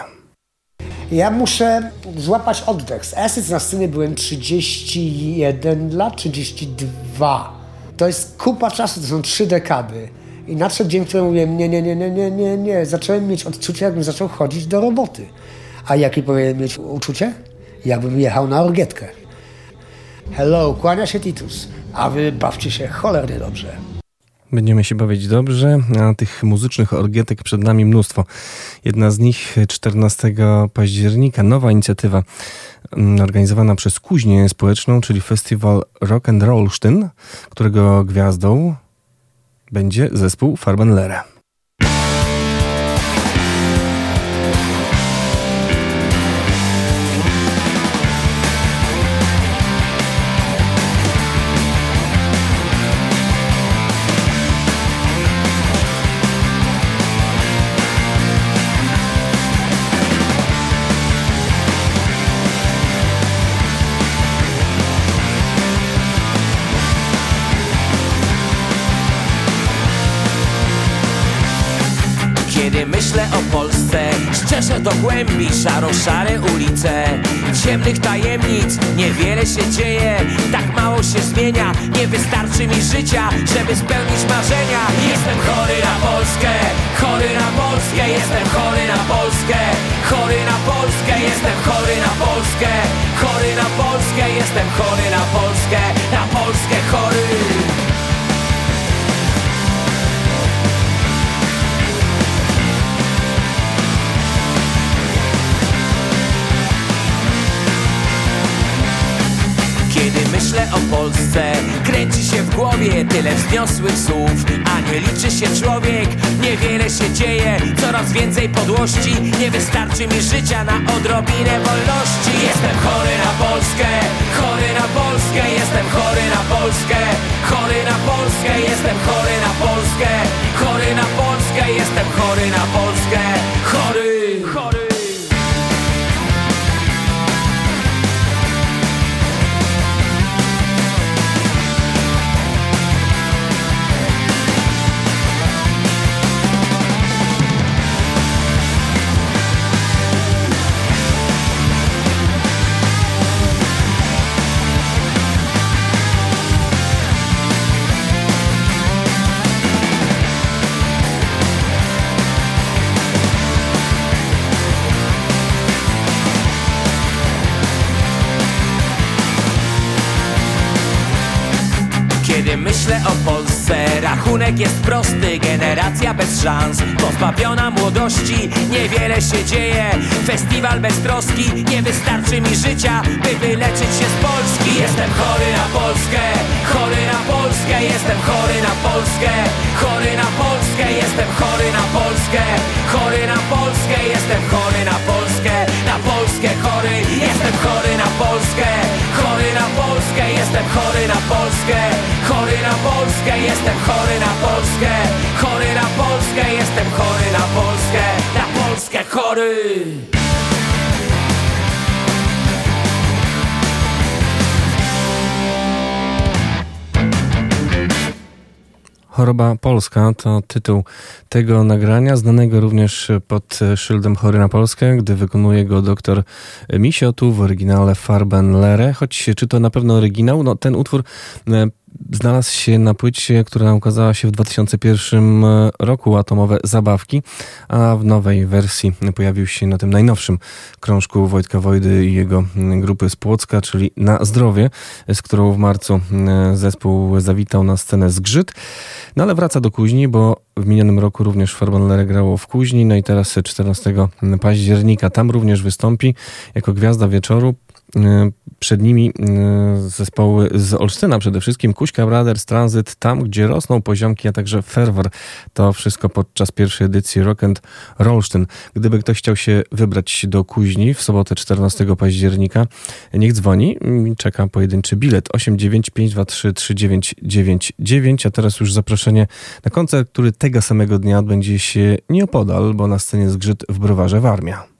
Ja muszę złapać oddech. Z Acid na scenie byłem 31 lat, 32. To jest kupa czasu, to są trzy dekady. I nadszedł dzień, w którym mówiłem, nie, nie, nie, nie, nie, nie, nie. Zacząłem mieć odczucie, jakbym zaczął chodzić do roboty. A jakie powinienem mieć uczucie? Jakbym jechał na orgietkę. Hello, kłania się Titus, a wy bawcie się cholernie dobrze. Będziemy się bawić dobrze, a tych muzycznych orgietek przed nami mnóstwo. Jedna z nich 14 października, nowa inicjatywa mm, organizowana przez Kuźnię Społeczną, czyli Festiwal Rock and Rollsztyn, którego gwiazdą będzie zespół Farbenlere. Do głębi szaro-szare ulice. Ciemnych tajemnic, niewiele się dzieje. Tak mało się zmienia, nie wystarczy mi życia Żeby spełnić marzenia. Jestem chory na Polskę, chory na Polskę. Jestem chory na Polskę, chory na Polskę. Jestem chory na Polskę, chory na Polskę. Jestem chory na Polskę, na Polskę chory myślę o Polsce. Kręci się w głowie tyle wzniosłych słów A nie liczy się człowiek. Niewiele się dzieje Coraz więcej podłości. Nie wystarczy mi życia na odrobinę wolności. Jestem chory na Polskę Chory na Polskę. Jestem chory na Polskę Chory na Polskę. Jestem chory na Polskę Chory na Polskę. Jestem chory na Polskę Myślę o Polsce, rachunek jest prosty Generacja bez szans, pozbawiona młodości Niewiele się dzieje, festiwal bez troski Nie wystarczy mi życia, by wyleczyć się z Polski. Jestem chory na Polskę, chory na Polskę. Jestem chory na Polskę, chory na Polskę. Jestem chory na Polskę, chory na Polskę. Jestem chory na Polskę, Polskę chory Jestem chory na Polskę, chory na Polskę Jestem chory na Polskę, chory na Polskę Jestem chory na Polskę, chory na Polskę Jestem chory na Polskę, na Polskę chory Choroba Polska to tytuł tego nagrania, znanego również pod szyldem Chory na Polskę, gdy wykonuje go doktor Misiotu w oryginale Farben Lere. Choć czy to na pewno oryginał, no ten utwór e, znalazł się na płycie, która ukazała się w 2001 roku, Atomowe Zabawki, a w nowej wersji pojawił się na tym najnowszym krążku Wojtka Wojdy i jego grupy z Płocka, czyli Na Zdrowie, z którą w marcu zespół zawitał na scenę Zgrzyt. No ale wraca do Kuźni, bo w minionym roku również Farbanlere grało w Kuźni, no i teraz 14 października tam również wystąpi jako gwiazda wieczoru. Przed nimi zespoły z Olsztyna przede wszystkim, Kuśka Brothers, Transit, tam gdzie rosną poziomki, a także Fervor. To wszystko podczas pierwszej edycji Rock and. Gdyby ktoś chciał się wybrać do Kuźni w sobotę 14 października, niech dzwoni. Czeka pojedynczy bilet 89523 3999, a teraz już zaproszenie na koncert, który tego samego dnia odbędzie się nieopodal, bo na scenie zgrzyt w Browarze Warmia.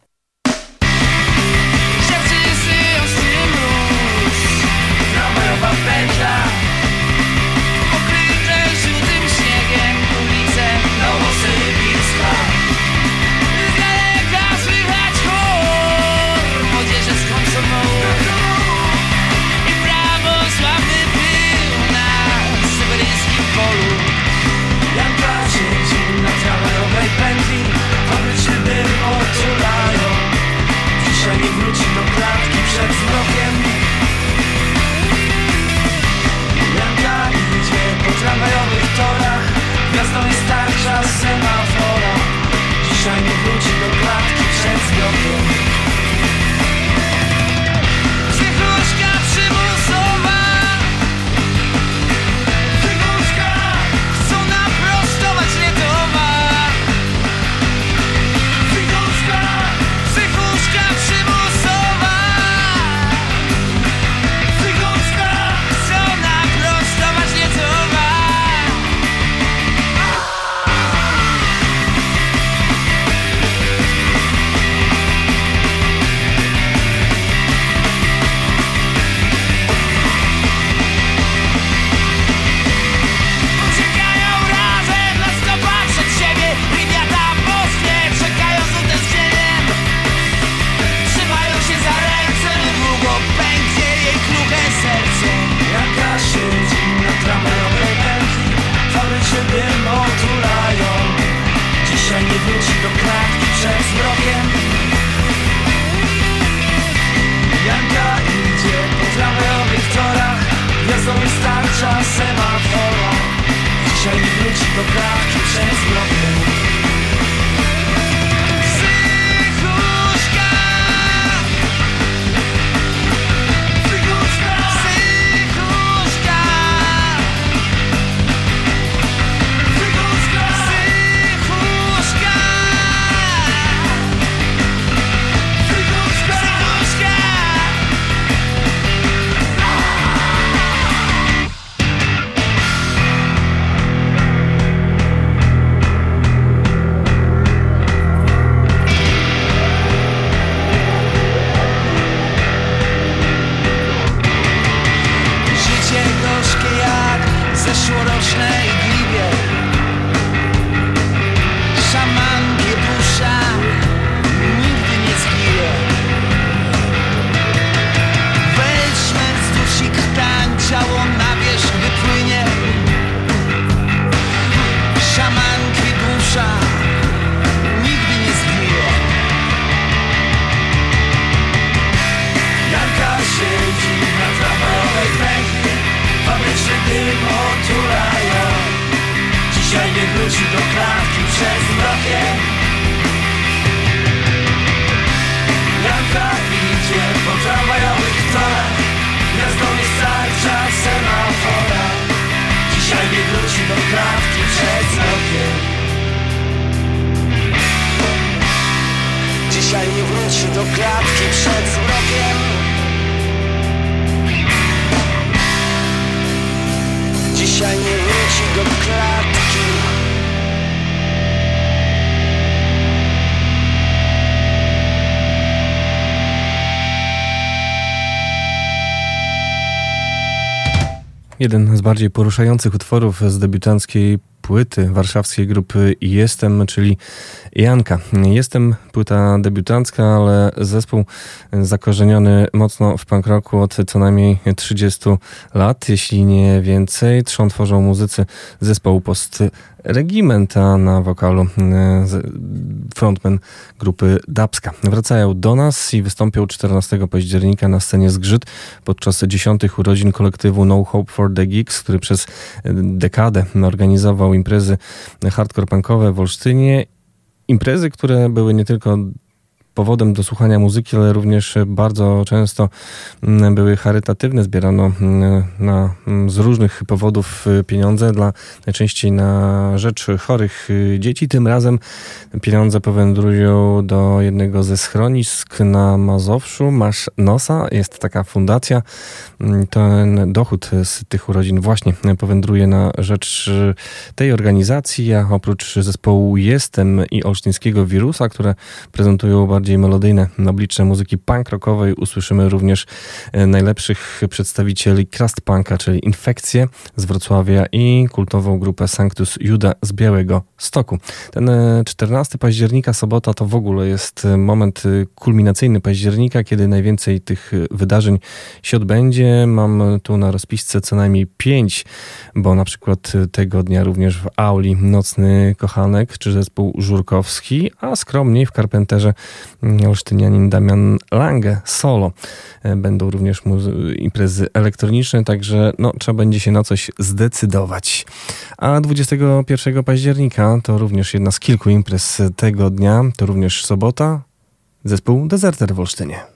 Jeden z bardziej poruszających utworów z debiutanckiej płyty warszawskiej grupy Jestem, czyli Janka. Jestem płyta debiutancka, ale zespół zakorzeniony mocno w punk rocku od co najmniej 30 lat, jeśli nie więcej. Trzon tworzą muzycy zespołu Post Regiment, a na wokalu e, frontman grupy Dabska. Wracają do nas i wystąpią 14 października na scenie Zgrzyt podczas dziesiątych urodzin kolektywu No Hope for the Geeks, który przez e, dekadę organizował imprezy hardcore punkowe w Olsztynie. Imprezy, które były nie tylko powodem do słuchania muzyki, ale również bardzo często mm, były charytatywne. Zbierano mm, na, mm, z różnych powodów y, pieniądze dla najczęściej na rzecz chorych y, dzieci. Tym razem pieniądze powędrują do jednego ze schronisk na Mazowszu. Masz Nosa, jest taka fundacja. Ten dochód z tych urodzin właśnie powędruje na rzecz y, tej organizacji, a oprócz zespołu Jestem i Olsztyńskiego Wirusa, które prezentują bardziej melodyjne oblicze muzyki punk rockowej, usłyszymy również e, najlepszych przedstawicieli crust punka, czyli Infekcję z Wrocławia i kultową grupę Sanctus Juda z Białego Stoku. Ten e, 14 października, sobota, to w ogóle jest e, moment e, kulminacyjny października, kiedy najwięcej tych e, wydarzeń się odbędzie. Mam tu na rozpisce co najmniej pięć, bo na przykład e, tego dnia również w Auli Nocny Kochanek czy zespół Żurkowski, a skromniej w Carpenterze mm, olsztynianin Damian Lange solo. E, Będą również imprezy elektroniczne, także no, trzeba będzie się na coś zdecydować. A 21 października to również jedna z kilku imprez tego dnia, to również sobota, zespół Deserter w Olsztynie.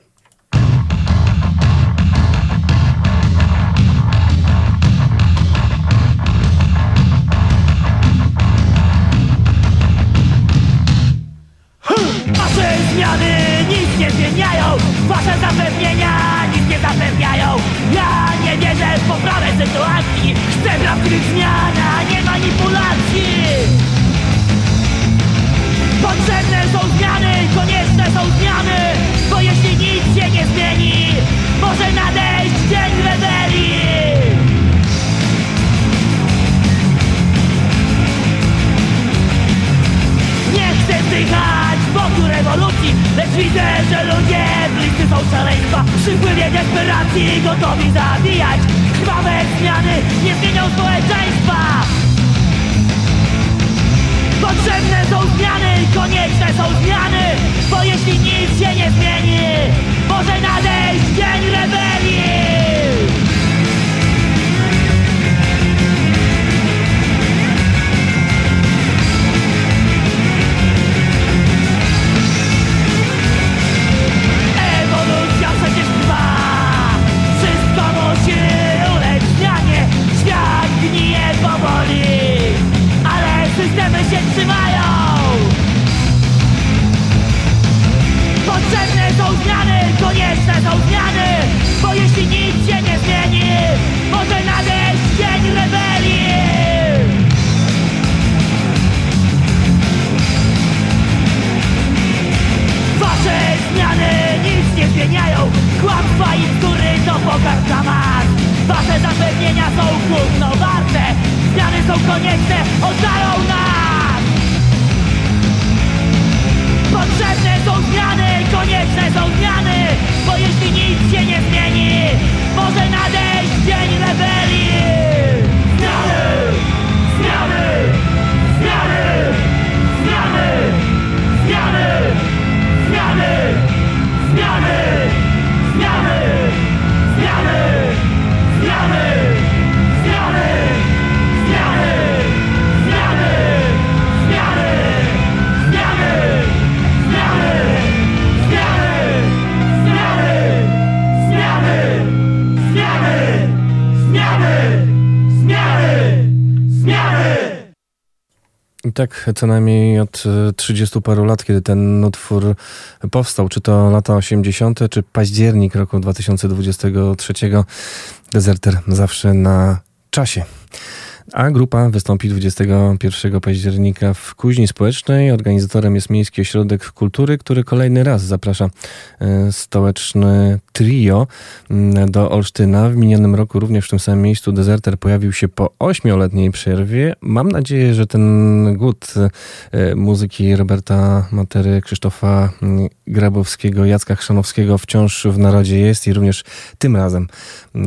Nie zmieniają. Wasze zapewnienia nic nie zapewniają. Ja nie wierzę w poprawę sytuacji. Chcę prawdziwych zmian, a nie manipulacji. Potrzebne są zmiany, konieczne są zmiany Bo jeśli nic się nie zmieni Może nadejść dzień rebelii Nie chcę zdychać wokół rewolucji Lecz widzę, że ludzie bliscy są szaleństwa. Przy wpływie desperacji gotowi zabijać. Krwawe zmiany nie zmienią społeczeństwa. Potrzebne są zmiany, konieczne są zmiany Bo jeśli nic się nie zmieni Może nadejść dzień rebelii powoli Ale systemy się trzymają. Potrzebne są zmiany, konieczne są zmiany Bo jeśli nic się nie zmieni Może nadejść dzień rebelii. Wasze zmiany nic nie zmieniają Kłamstwa i bzdury to pogarda mas. Wasze zapewnienia są gówno warte Zmiany są konieczne, ocalą nas. Potrzebne są zmiany, konieczne są zmiany Bo jeśli nic się nie zmieni Może nadejść dzień tak co najmniej od e, 30 paru lat, kiedy ten utwór powstał, czy to lata 80., czy październik roku 2023. Dezerter zawsze na czasie. A grupa wystąpi 21 października w Kuźni Społecznej. Organizatorem jest Miejski Ośrodek Kultury, który kolejny raz zaprasza e, stołeczne trio mm, do Olsztyna. W minionym roku również w tym samym miejscu Dezerter pojawił się po ośmioletniej przerwie. Mam nadzieję, że ten głód e, muzyki Roberta Matery, Krzysztofa mm, Grabowskiego, Jacka Chrzanowskiego wciąż w narodzie jest i również tym razem e,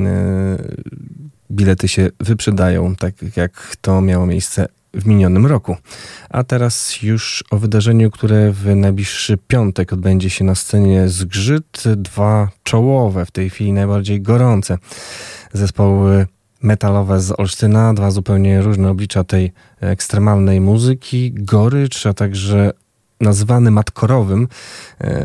bilety się wyprzedają, tak jak to miało miejsce w minionym roku. A teraz już o wydarzeniu, które w najbliższy piątek odbędzie się na scenie Zgrzyt. Dwa czołowe, w tej chwili najbardziej gorące zespoły metalowe z Olsztyna, dwa zupełnie różne oblicza tej ekstremalnej muzyki, gorycz, a także nazwany matkorowym e,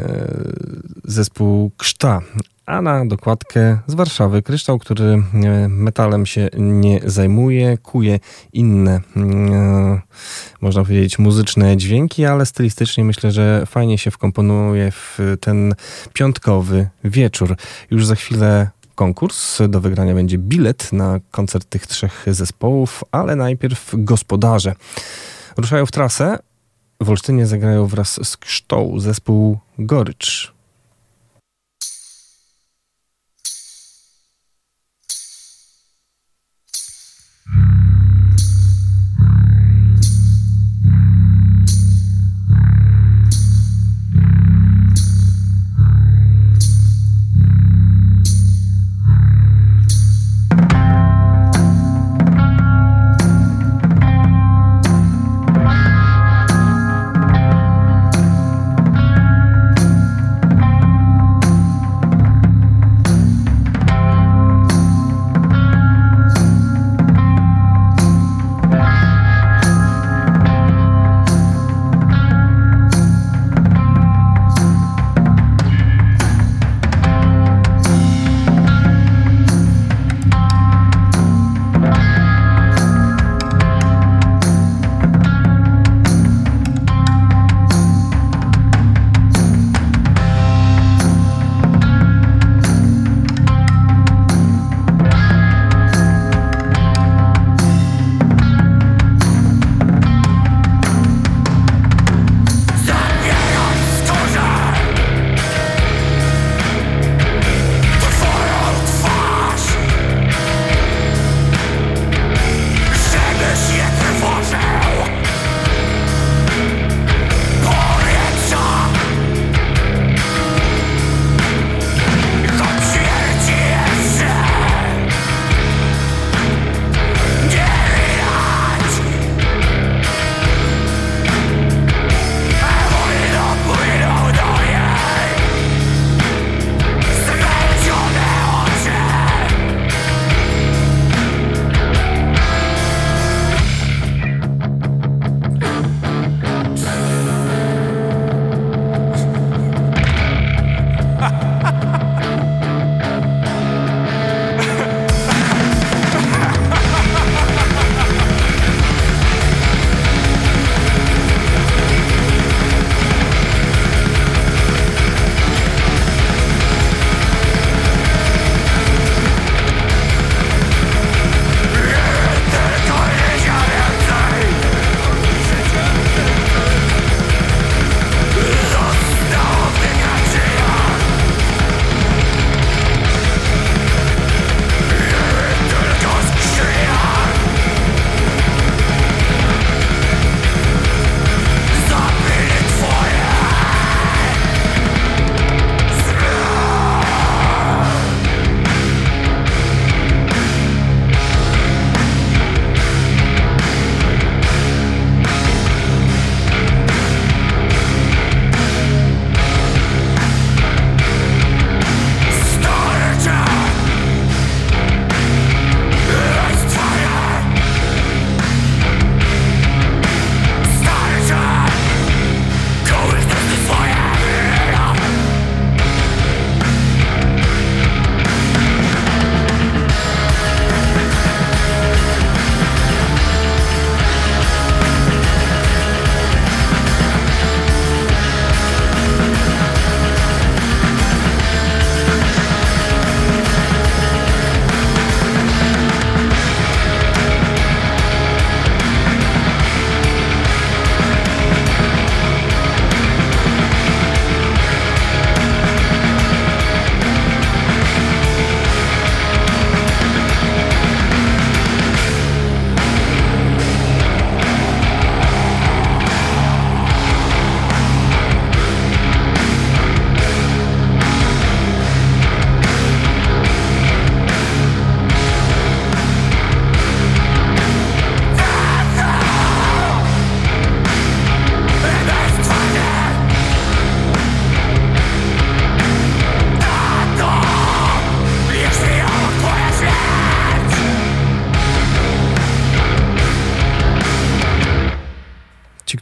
zespół Krzta, a na dokładkę z Warszawy kryształ, który e, metalem się nie zajmuje, kuje inne, e, można powiedzieć, muzyczne dźwięki, ale stylistycznie myślę, że fajnie się wkomponuje w ten piątkowy wieczór. Już za chwilę konkurs. Do wygrania będzie bilet na koncert tych trzech zespołów, ale najpierw gospodarze. Ruszają w trasę. W Olsztynie zagrają wraz z Krztą zespół Gorycz.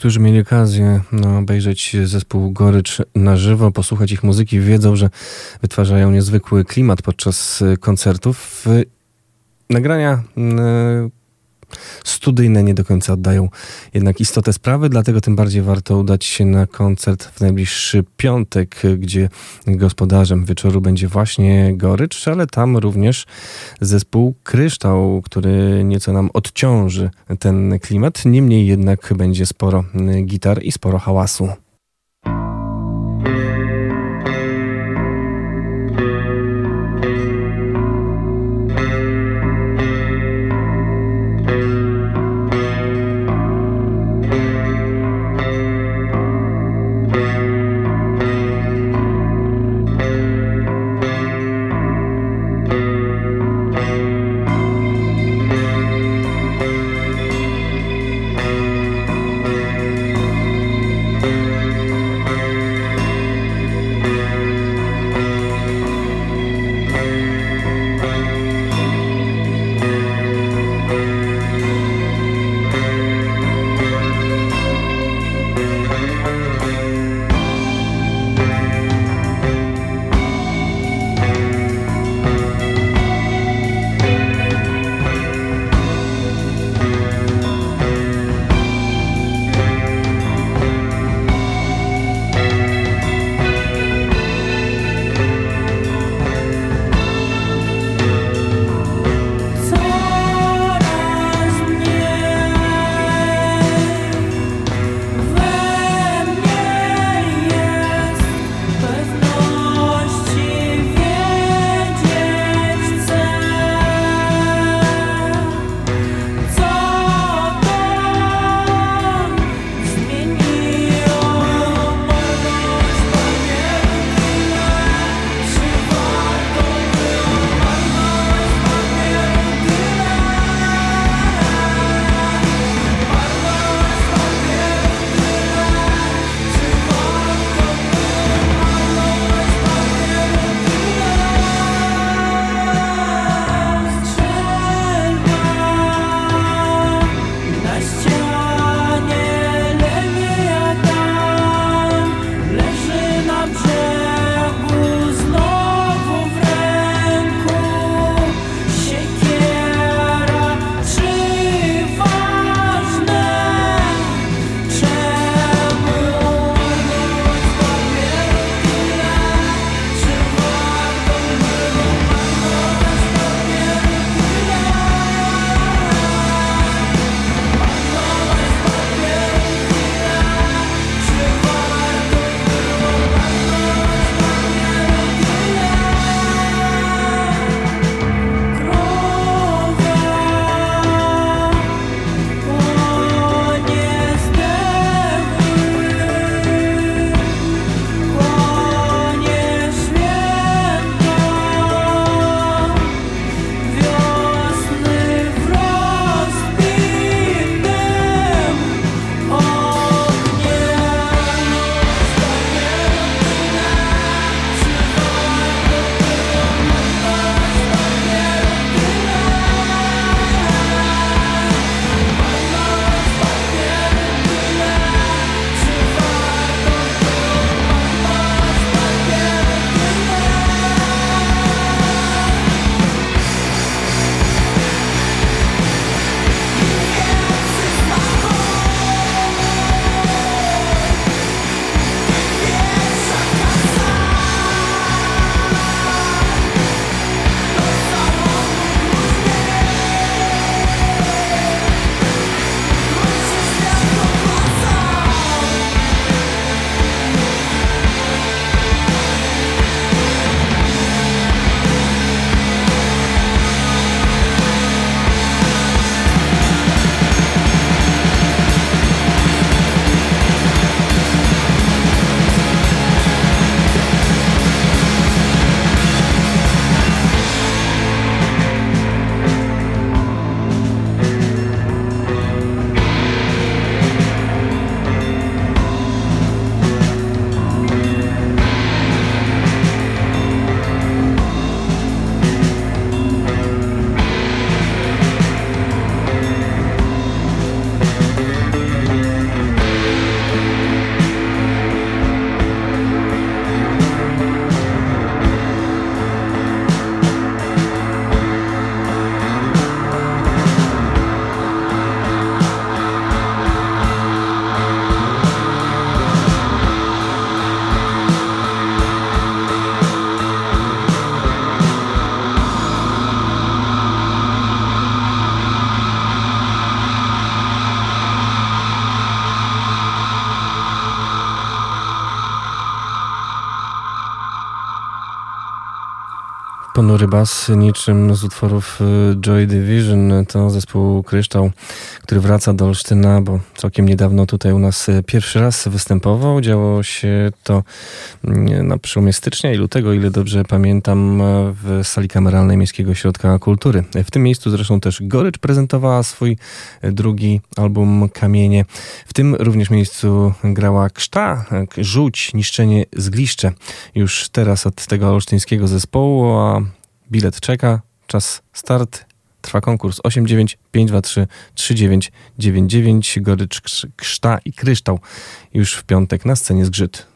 Którzy mieli okazję no, obejrzeć zespół Gorycz na żywo, posłuchać ich muzyki, wiedzą, że wytwarzają niezwykły klimat podczas koncertów. Nagrania studyjne nie do końca oddają jednak istotę sprawy, dlatego tym bardziej warto udać się na koncert w najbliższy piątek, gdzie gospodarzem wieczoru będzie właśnie Gorycz, ale tam również zespół Kryształ, który nieco nam odciąży ten klimat. Niemniej jednak będzie sporo gitar i sporo hałasu. Ponury bas niczym z utworów y, Joy Division to zespół Kryształ, który wraca do Olsztyna, bo całkiem niedawno tutaj u nas y, pierwszy raz występował. Działo się to na przełomie stycznia i lutego, ile dobrze pamiętam, w sali kameralnej Miejskiego Ośrodka Kultury. W tym miejscu zresztą też Gorycz prezentowała swój drugi album Kamienie. W tym również miejscu grała Krzta, Żółć, Niszczenie, Zgliszcze. Już teraz od tego olsztyńskiego zespołu, a bilet czeka, czas start, trwa konkurs 89523 3999, Gorycz, Krzta i Kryształ już w piątek na scenie Zgrzyt.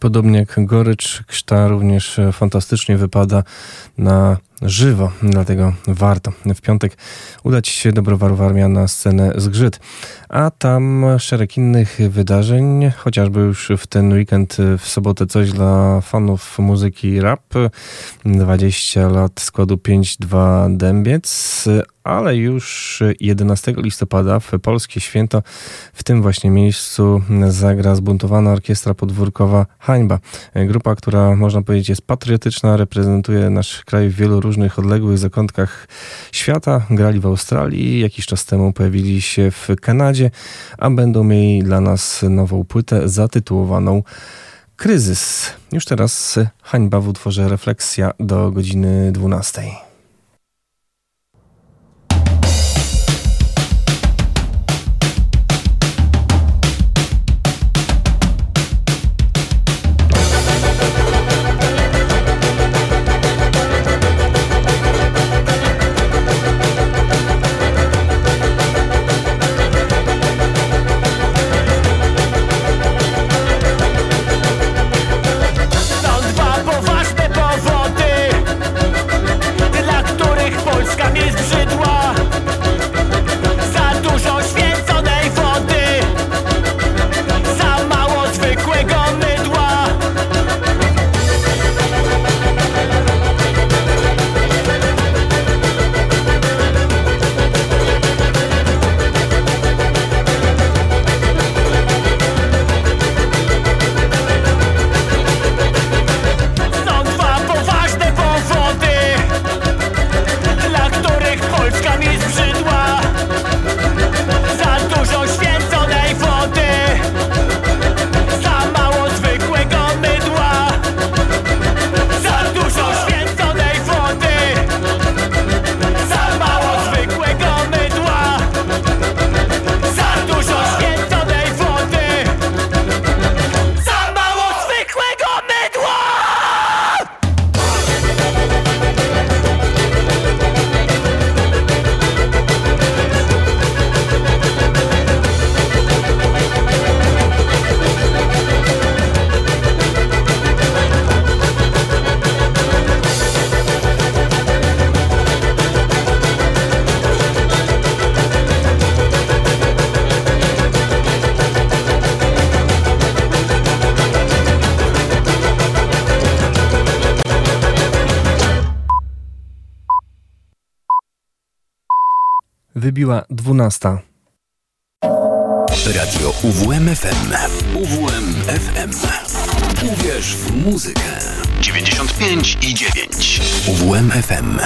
Podobnie jak gorycz, krzta również fantastycznie wypada na żywo, dlatego warto w piątek udać się do Browaru Warmia na scenę Zgrzyt. A tam szereg innych wydarzeń, chociażby już w ten weekend w sobotę coś dla fanów muzyki rap. 20 lat składu 5-2 Dębiec, ale już 11 listopada w polskie święto w tym właśnie miejscu zagra zbuntowana orkiestra podwórkowa Hańba. Grupa, która można powiedzieć jest patriotyczna, reprezentuje nasz kraj w wielu różnych odległych zakątkach świata. Grali w Australii, jakiś czas temu pojawili się w Kanadzie, a będą mieli dla nas nową płytę zatytułowaną Kryzys. Już teraz hańba w utworze Refleksja do godziny 12. 12. Radio UWMFM. UWMFM. Uwierz w muzykę. 95 i 9. UWMFM.